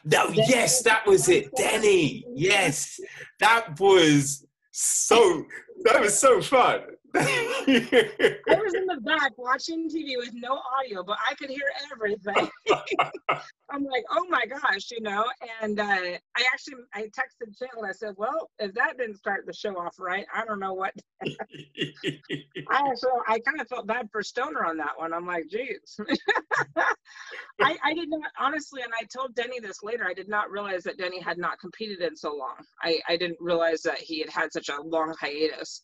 No, Denny. yes, that was it, Denny. Yes, that was so. That was so fun. I was in the back watching TV with no audio, but I could hear everything. I'm like, oh my gosh, you know. And uh, I actually I texted Jill and I said, well, if that didn't start the show off right, I don't know what. I also I kind of felt bad for Stoner on that one. I'm like, geez. I, I did not honestly, and I told Denny this later. I did not realize that Denny had not competed in so long. I, I didn't realize that he had had such a long hiatus.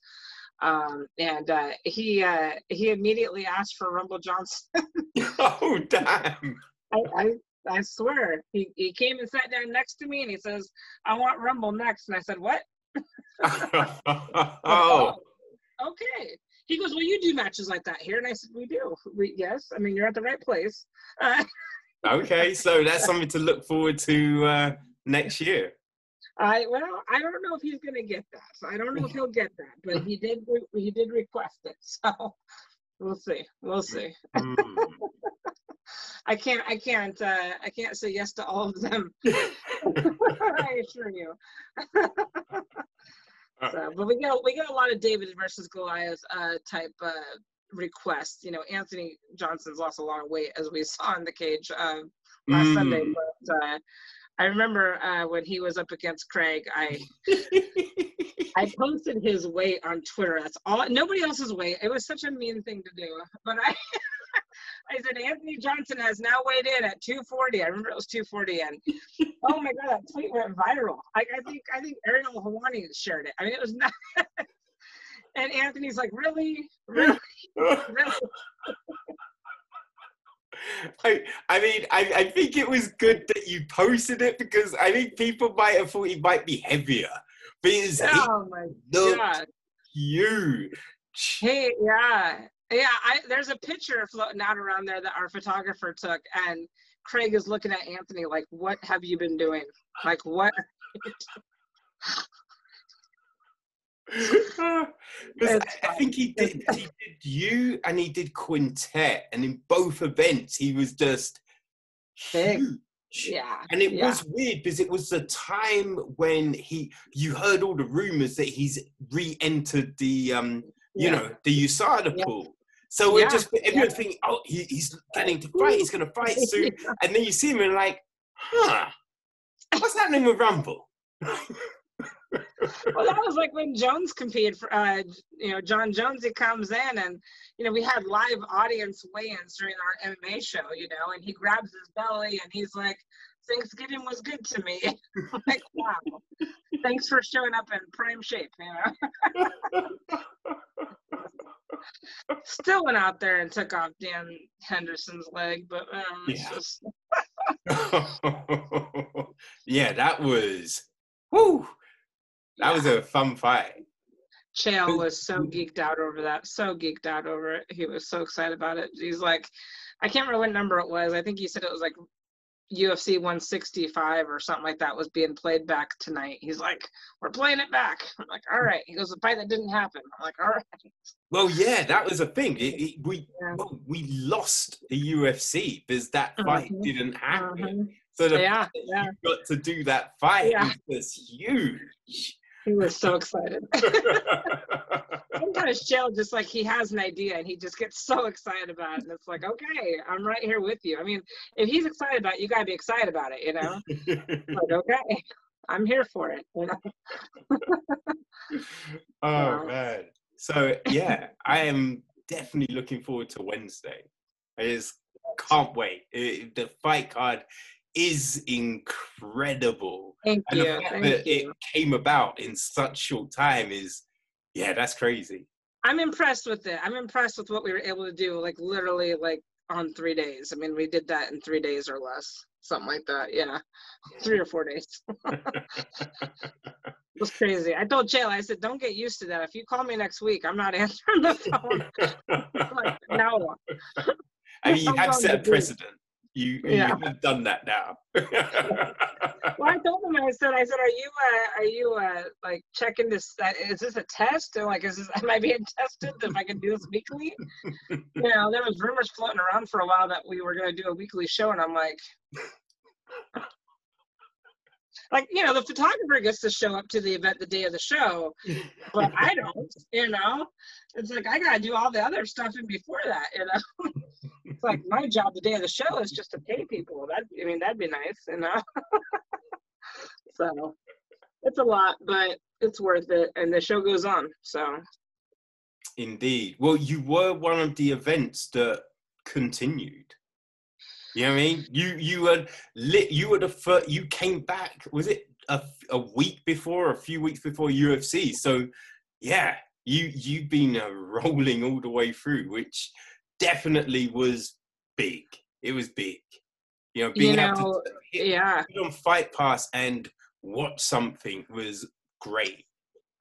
Um, and uh, he uh, he immediately asked for Rumble Johnson. oh damn! I, I I swear he, he came and sat down next to me and he says, "I want Rumble next." And I said, "What?" oh, okay. He goes, "Well, you do matches like that here," and I said, "We do. We yes. I mean, you're at the right place." Uh, okay. So that's something to look forward to uh, next year. I well, I don't know if he's gonna get that. So I don't know if he'll get that, but he did. re- He did request it, so we'll see. We'll see. Hmm. I can't. I can't. Uh, I can't say yes to all of them. I assure you. so, but we get we get a lot of David versus Goliath uh, type uh, requests. You know, Anthony Johnson's lost a lot of weight, as we saw in the cage uh, last Mm. Sunday. But uh, I remember uh, when he was up against Craig, I I posted his weight on Twitter. That's all. Nobody else's weight. It was such a mean thing to do. But I, I said Anthony Johnson has now weighed in at 240. I remember it was 240, and oh my god, that tweet went viral. I, I think I think Ariel Helwani shared it. I mean, it was not. and Anthony's like, really, really, really. I, I mean, I, I think it was good that you posted it because I think people might have thought he might be heavier. Because Oh my god. huge. Hey, yeah, yeah. I there's a picture floating out around there that our photographer took, and Craig is looking at Anthony like, "What have you been doing? Like what?" 'Cause It's I, I think he did, he did you and he did quintet, and in both events he was just Big. huge. Yeah. And it yeah. was weird because it was the time when he you heard all the rumors that he's re-entered the um you Yeah. know the USADA Yeah. pool. So we're just everyone yeah. thinking, oh, he, he's getting to fight, he's gonna fight soon, and then you see him and like, huh, what's happening with Rumble? well, that was like when Jones competed for, uh, you know, Jon Jones. He comes in, and you know, we had live audience weigh-ins during our MMA show, you know, and he grabs his belly and he's like, "Thanksgiving was good to me." Like, wow, thanks for showing up in prime shape, you know. Still went out there and took off Dan Henderson's leg, but um, Yeah. just yeah, that was whoo. That was a fun fight. Chael was so geeked out over that, so geeked out over it. He was so excited about it. He's like, I can't remember what number it was. I think he said it was like UFC 165 or something like that was being played back tonight. He's like, we're playing it back. I'm like, all right. He goes, the fight that didn't happen. I'm like, all right. Well, yeah, that was a thing. It, it, we Yeah. well, we lost the UFC because that fight Mhm. didn't happen. Mhm. So the Yeah, fact that yeah. you got to do that fight Yeah. was huge. He was so excited. Sometimes Chael just like he has an idea and he just gets so excited about it. And it's like, okay, I'm right here with you. I mean, if he's excited about it, you gotta be excited about it, you know? like, okay, I'm here for it. You know? oh man. So yeah, I am definitely looking forward to Wednesday. I just can't wait. It- the fight card is incredible. Thank And the fact Thank that you. it came about in such short time is yeah, that's crazy. I'm impressed with it. I'm impressed with what we were able to do, like literally like on three days. I mean, we did that in three days or less, something like that. Yeah, three or four days. It was crazy. I told Chael, I said, don't get used to that. If you call me next week, I'm not answering the phone. Like, no. I mean, you have set a precedent. You, Yeah. you have done that now. Well, I told him, I said, I said, are you, uh, are you, uh, like checking this? Uh, is this a test? Or like, is this, am I being tested if I can do this weekly? you know, there was rumors floating around for a while that we were going to do a weekly show, and I'm like, like, you know, the photographer gets to show up to the event the day of the show, but I don't. You know, it's like I got to do all the other stuff in before that. You know, it's like my job the day of the show is just to pay people. That I mean, that'd be nice. You know. So it's a lot, but it's worth it, and the show goes on. So Indeed. Well, you were one of the events that continued. You know what I mean? You you had lit. You were the first. You came back. Was it a, a week before, a few weeks before UFC? So, yeah, you you've been uh, rolling all the way through, which definitely was big. It was big. You know, being you able to hit yeah, on Fight Pass and watch something was great.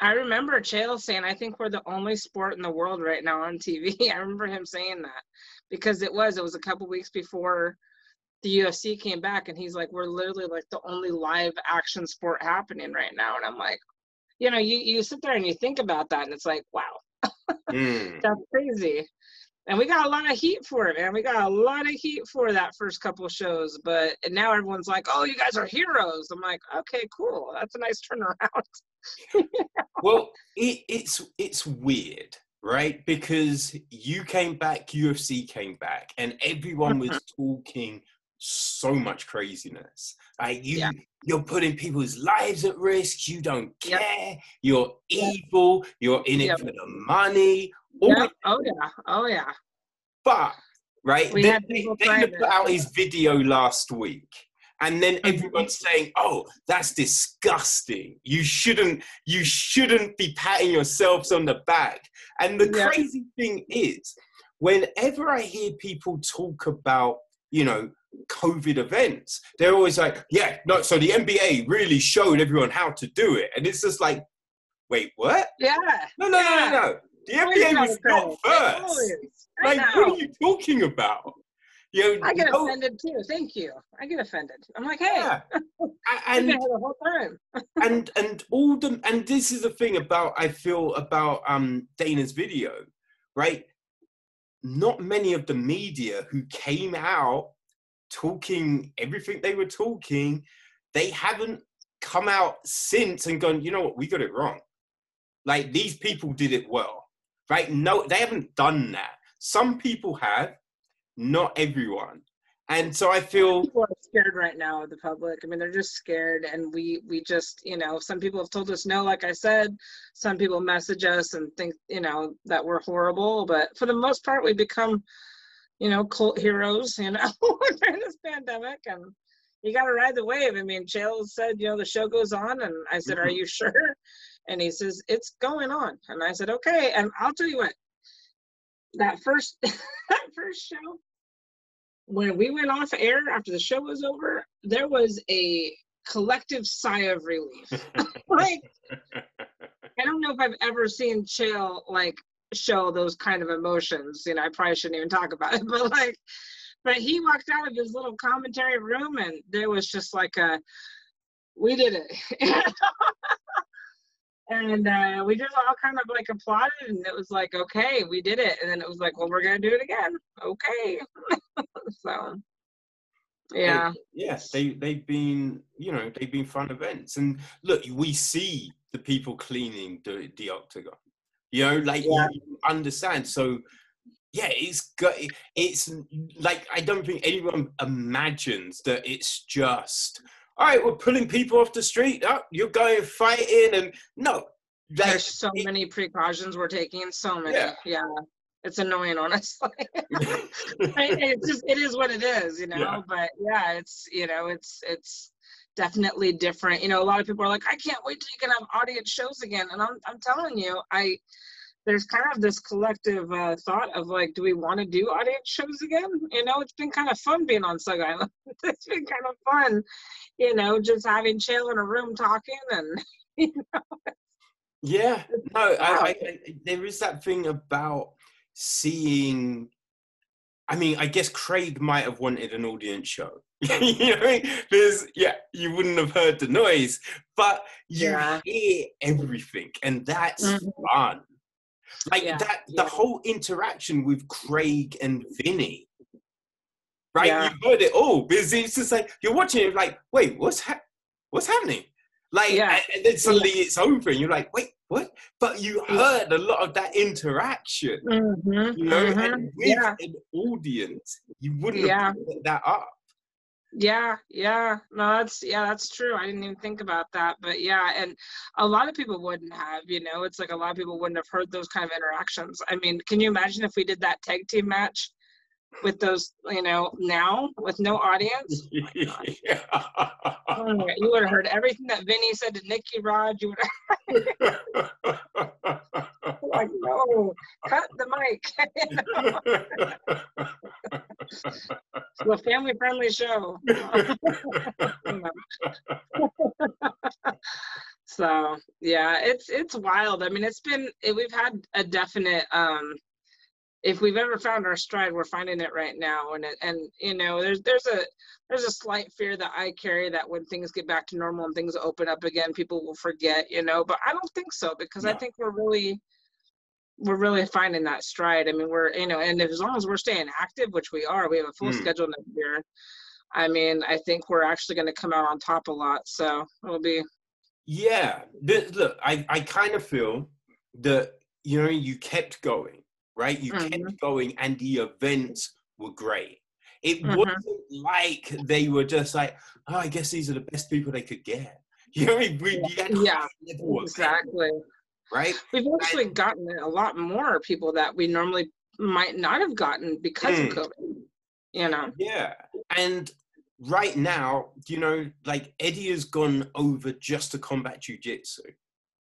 I remember Chael saying, "I think we're the only sport in the world right now on TV." I remember him saying that because it was. It was a couple weeks before the UFC came back, and he's like, "We're literally like the only live action sport happening right now." And I'm like, you know, you you sit there and you think about that, and it's like, wow, Mm. that's crazy. And we got a lot of heat for it, man. We got a lot of heat for that first couple shows, but and now everyone's like, "Oh, you guys are heroes." I'm like, "Okay, cool. That's a nice turnaround." well, it, it's it's weird, right? Because you came back, UFC came back, and everyone was mm-hmm. talking so much craziness. Like you, Yeah. you're putting people's lives at risk. You don't Yep. care. You're evil. You're in it Yep. for the money. Yeah. Oh yeah. Oh yeah. But right, We then had they, they put out his video last week, and then everyone's saying, "Oh, that's disgusting. You shouldn't. You shouldn't be patting yourselves on the back." And the Yeah. crazy thing is, whenever I hear people talk about, you know, COVID events, they're always like, "Yeah, no." So the NBA really showed everyone how to do it, and it's just like, "Wait, what? Yeah. No, no, Yeah. no, no, no. The NBA was not first." Like, what are you talking about? You know, I get no- offended too. Thank you. I get offended. I'm like, hey, yeah. A- I've been and the whole time. and and all the and this is the thing about I feel about um Dana's video, right? Not many of the media who came out talking everything they were talking, they haven't come out since and gone, you know what, we got it wrong. Like these people did it well, right? No, they haven't done that. Some people have, not everyone. And so I feel People are scared right now of the public. I mean, they're just scared, and we we just you know some people have told us no. Like I said, some people message us and think you know that we're horrible, but for the most part, we become you know cult heroes. You know during this pandemic, and you got to ride the wave. I mean, Chael said you know the show goes on, and I said, are Mhm. you sure? And he says it's going on, and I said okay. And I'll tell you what, that first that first show when we went off air after the show was over, there was a collective sigh of relief. like I don't know if I've ever seen Chael like show those kind of emotions. You know, I probably shouldn't even talk about it, but like, but he walked out of his little commentary room and there was just like a, we did it. And uh, we just all kind of like applauded and it was like, okay, we did it. And then it was like, well, we're going to do it again. Okay. so Yeah. Yes, they they've been you know they've been fun events, and look, we see the people cleaning the the octagon. You know, like Yeah. you understand. So yeah, it's good it's like I don't think anyone imagines that it's just all right. We're pulling people off the street. Oh, you're going fighting, and no, There's so it- many precautions we're taking. So many. Yeah. Yeah. It's annoying, honestly. It's just it is what it is, you know. Yeah. But yeah, it's you know, it's it's definitely different. You know, a lot of people are like, I can't wait till you can have audience shows again. And I'm I'm telling you, I there's kind of this collective uh, thought of like, do we want to do audience shows again? You know, it's been kind of fun being on Sug Island. it's been kind of fun, you know, just having chill in a room talking and you know. Yeah, no, I, I, I, there is that thing about seeing. I mean, I guess Craig might have wanted an audience show. you know, what I mean? because yeah, you wouldn't have heard the noise, but you Yeah. hear everything, and that's Mhm. fun. Like Yeah, that, the yeah. whole interaction with Craig and Vinny. Right, Yeah. you heard it all because it's just like you're watching it, like, wait, what's ha- what's happening? Like, Yeah. and, then suddenly it's over, and you're like, wait, what? But you heard a lot of that interaction, Mhm, you know, mhm. and with an audience, you wouldn't have picked that up. Yeah, yeah, no, that's yeah, that's true. I didn't even think about that, but yeah, and a lot of people wouldn't have, you know, it's like a lot of people wouldn't have heard those kind of interactions. I mean, can you imagine if we did that tag team match with those, you know, now with no audience? Oh my- you would have heard everything that Vinny said to Nicky Rod. You would have like, no, cut the mic. it's a family-friendly show. so yeah it's it's wild i mean it's been it, we've had a definite um if we've ever found our stride we're finding it right now. And and you know there's there's a there's a slight fear that i carry that when things get back to normal and things open up again people will forget you know but i don't think so because i think we're really we're really finding that stride. I mean we're you know and as long as we're staying active which we are we have a full Mm. schedule next year i mean i think we're actually going to come out on top a lot. So it'll be Yeah, th- look, I, I kind of feel that you know you kept going, right? You Mhm. kept going, and the events were great. It Mhm. wasn't like they were just like, oh, I guess these are the best people they could get. You know, what I mean? we, Yeah, level exactly right? we've actually gotten a lot more people that we normally might not have gotten because Mm. of covid you know Yeah, and right now, you know, like Eddie has gone over just to combat jujitsu.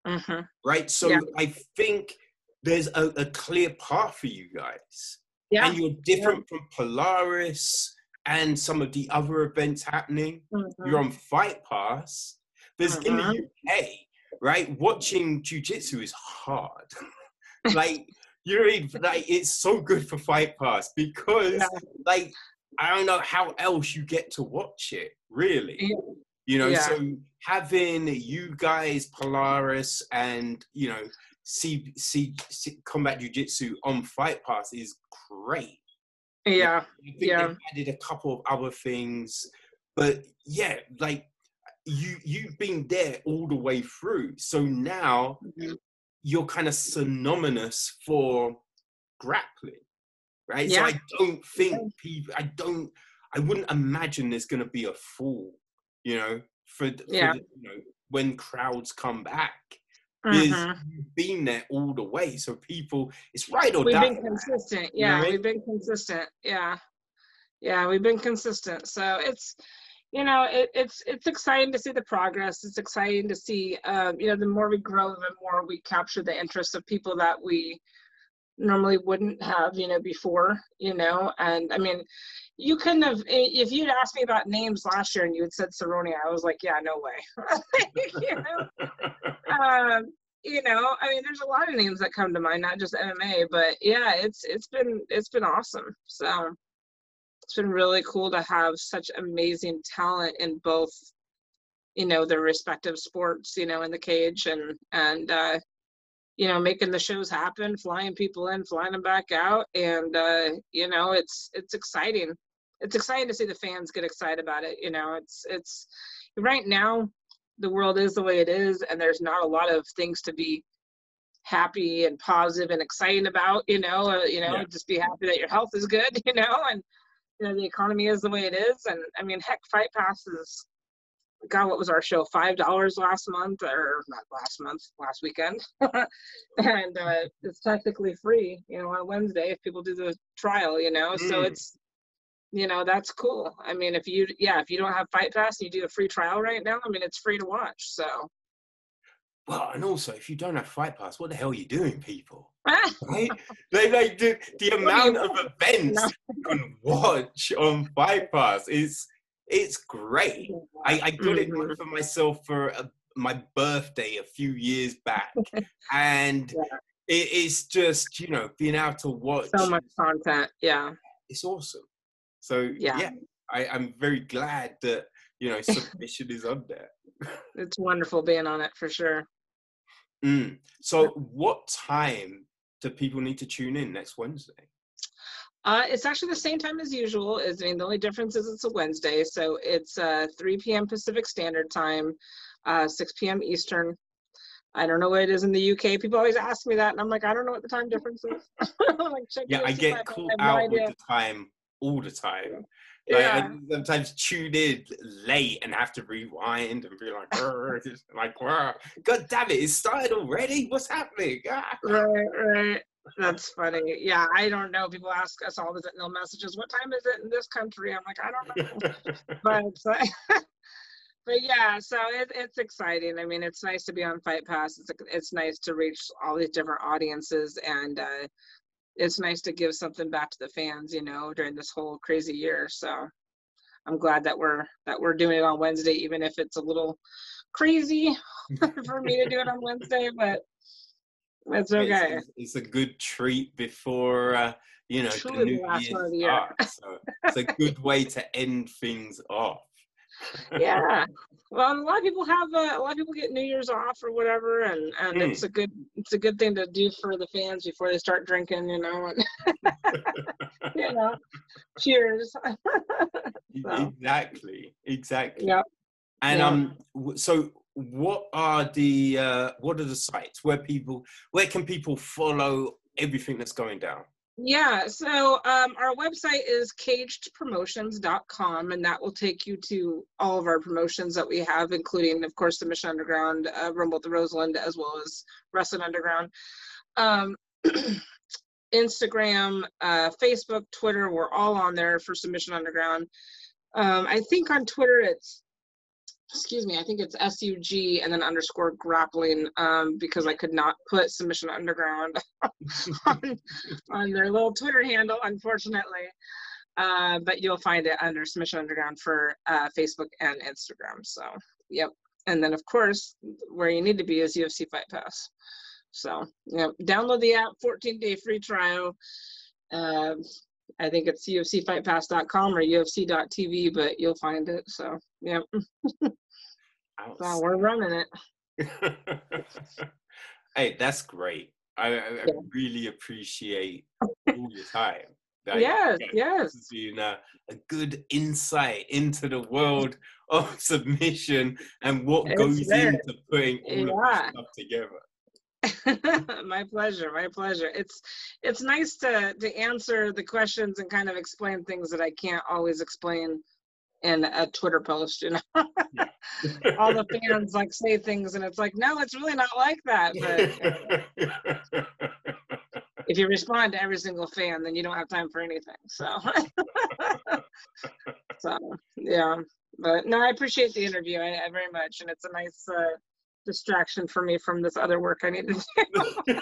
hmm right? So Yeah. I think there's a, a clear path for you guys. yeah And you're different from Polaris and some of the other events happening. mhm. You're on Fight Pass. There's in the Mhm. UK, right? Watching jujitsu is hard. like, you know, what I mean? like it's so good for Fight Pass because, Yeah. like, I don't know how else you get to watch it, really. Yeah. You know, Yeah. so having you guys, Polaris, and you know, see, see, see combat jujitsu on Fight Pass is great. yeah I think Yeah. they've added a couple of other things, but yeah, like you you've been there all the way through. So now Mhm. you're kind of synonymous for grappling, right? Yeah. So I don't think people, I don't, I wouldn't imagine there's going to be a fall, you know, for, Yeah. you know when crowds come back. Because Mhm. you've been there all the way, so people, it's right or we've die. been consistent You know yeah I mean? we've been consistent yeah yeah we've been consistent so it's you know it, it's it's exciting to see the progress it's exciting to see um, you know the more we grow the more we capture the interest of people that we normally wouldn't have you know before you know? And i mean you couldn't have if you'd asked me about names last year and you had said Saronia, i was like yeah no way. You know? Um, you know, I mean, there's a lot of names that come to mind, not just MMA, but yeah, it's it's been it's been awesome. So it's been really cool to have such amazing talent in both, you know, their respective sports, you know, in the cage and and uh, you know, making the shows happen, flying people in, flying them back out, and uh, you know, it's it's exciting. it's exciting to see the fans get excited about it. You know, it's it's right now the world is the way it is, and there's not a lot of things to be happy and positive and exciting about. You know, uh, you know, Yeah. just be happy that your health is good. You know, and you know the economy is the way it is. And I mean, heck, Fight Pass is. God, what was our show? Five dollars last month, or not last month, last weekend, and uh, it's technically free. You know, on Wednesday if people do the trial. You know, so Mm. it's you know that's cool i mean if you yeah if you don't have fight pass and you do a free trial right now i mean it's free to watch so Well, and also, if you don't have Fight Pass, what the hell are you doing, people? Right? they like the, the amount of events No. you can watch on Fight Pass is it's great. I, I got it Mhm. for myself for a, my birthday a few years back, and Yeah. it is just you know being able to watch. so much content yeah It's awesome. So Yeah. yeah, I, I'm very glad that you know submission is on there. it's wonderful being on it for sure Mm. So, what time do people need to tune in next Wednesday? Uh it's actually the same time as usual is i mean the only difference is it's a wednesday so it's uh 3 p.m pacific standard time uh 6 p.m eastern I don't know what it is in the UK. People always ask me that, and I'm like, I don't know what the time difference is. Like, Yeah, I get Fight Pass, caught I have no out with the time all the time. Like, Yeah. I sometimes tune in late and have to rewind and be like, like, God damn it, it started already? What's happening? Ah. Right, right. That's funny. Yeah, I don't know. People ask us all the no messages. What time is it in this country? I'm like, I don't know. but but yeah, so it, it's exciting. I mean, it's nice to be on Fight Pass. It's it's nice to reach all these different audiences, and uh, it's nice to give something back to the fans. You know, during this whole crazy year. So I'm glad that we're that we're doing it on Wednesday, even if it's a little crazy for me to do it on Wednesday, but. It's It's- okay. It's, it's a good treat before, uh, you know, Truly the new last year of the year. So it's a good way to end things off. yeah well a lot of people have uh, a lot of people get new year's off or whatever and and Mm. it's a good it's a good thing to do for the fans before they start drinking you know and you know cheers So. Exactly, exactly. Yep. And Yeah. um, so what are the uh, what are the sites where people where can people follow everything that's going down? yeah so um, our website is cagedpromotions.com and that will take you to all of our promotions that we have including of course the mission underground uh, rumble at the roseland as well as wrestling underground um, Instagram, uh, Facebook, Twitter, we're all on there for Submission Underground. Um, I think on Twitter it's, excuse me, I think it's SUG and then underscore grappling um, because I could not put Submission Underground on, on their little Twitter handle, unfortunately. Uh, but you'll find it under Submission Underground for uh, Facebook and Instagram. So, yep. And then, of course, where you need to be is UFC Fight Pass. So, know, download the app, 14 day free trial. Um, I think it's UFCFightPass.com or UFC.tv, but you'll find it. So, yeah, oh, so we're running it. hey, that's great. I, I, I Yeah. really appreciate all your time. Like, yes, yeah, yes. This has been a, a good insight into the world of submission and what It's goes there. into putting all Yeah. of this stuff together. my pleasure my pleasure it's it's nice to to answer the questions and kind of explain things that i can't always explain in a twitter post you know? All the fans like say things and it's like no it's really not like that but if you respond to every single fan then you don't have time for anything so. So yeah but no i appreciate the interview I, I very much and it's a nice uh, distraction for me from this other work i need to do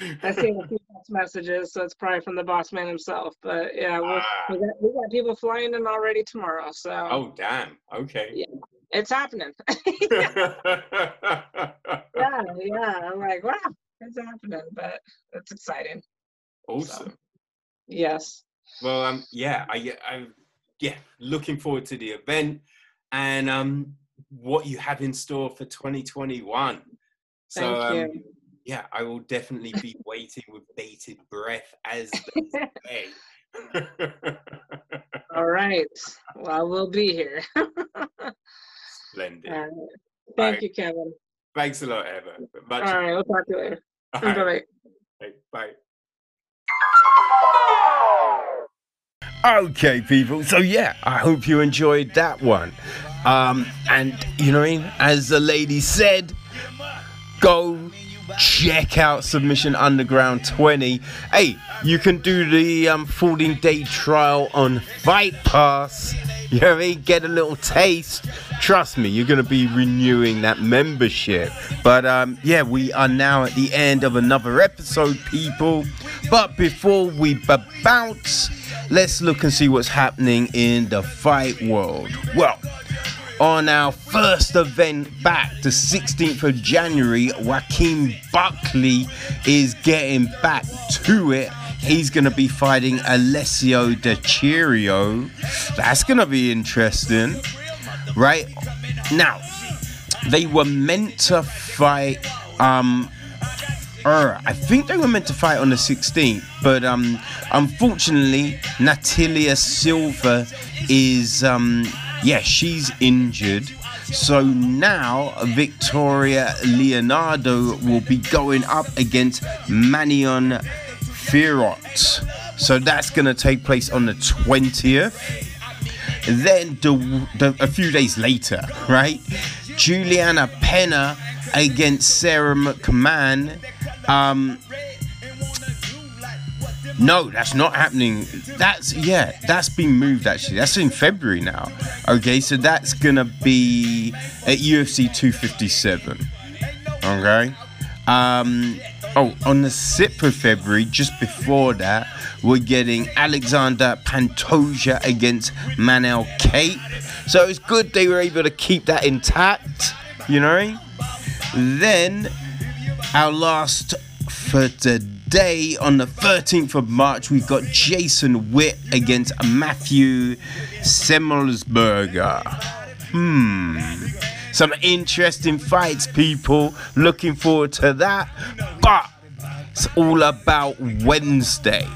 i see a few text messages so it's probably from the boss man himself but yeah Ah, we, got, we got people flying in already tomorrow so oh, damn. Okay. Yeah. it's happening yeah yeah i'm like wow it's happening but it's exciting awesome. yes Well, um, yeah, I, I'm, yeah, looking forward to the event and um, what you have in store for 2021. So, Thank um, you. Yeah, I will definitely be waiting with bated breath as they say. All right. Well, we'll be here. Splendid. Uh, thank Bye. you, Kevin. Thanks a lot, Eva. Much All right. We'll talk to you later. All Bye right. bye. Bye. Okay, people. So yeah, I hope you enjoyed that one. Um, and you know, what I mean? as the lady said, go check out Submission Underground 20. Hey, you can do the um, 14 day trial on Fight Pass. You know I mean? Get a little taste. Trust me, you're gonna be renewing that membership. But um, yeah, we are now at the end of another episode, people. But before we b- bounce, let's look and see what's happening in the fight world. Well, on our first event back, the 16th of January, Joaquin Buckley is getting back to it. He's going to be fighting Alessio Di Chirico. That's going to be interesting, right? Now, they were meant to fight. Um, er, I think they were meant to fight on the 16th, but um, unfortunately, Natalia Silva is um, yeah, she's injured. So now Victoria Leonardo will be going up against Manon Fiorot. So that's going to take place on the 20th. Then the, the, a few days later, right? Juliana Pena against Sara McMann. Um, no, that's not happening. That's yeah, that's been moved actually. That's in February now. Okay, so that's gonna be at UFC 257. Okay. Um. Oh, on the 6th of February, just before that, we're getting Alexander Pantoja against Manel Kape. So it's good they were able to keep that intact, you know. Then our last for today on the 13th of March, we've got Jason Witt against Matthew Semelsberger. Hmm. Some interesting fights, people. Looking forward to that. But it's all about Wednesday.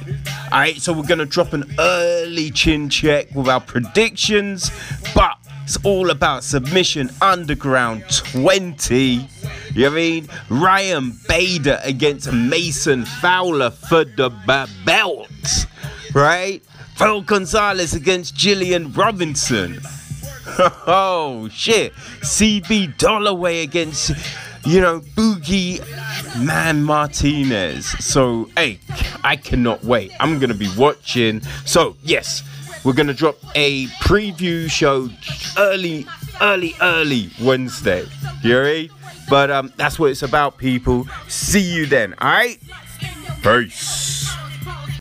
Alright, so we're gonna drop an early chin check with our predictions, but it's all about Submission Underground 20. You mean? Ryan Bader against Mason Fowler for the belt. Right? Phil Gonzalez against Gillian Robinson. Oh shit. CB Dollaway against you know Boogie Man Martinez. So hey, I cannot wait. I'm gonna be watching. So yes, we're gonna drop a preview show early, early, early Wednesday. You ready? But um that's what it's about, people. See you then, alright? Peace.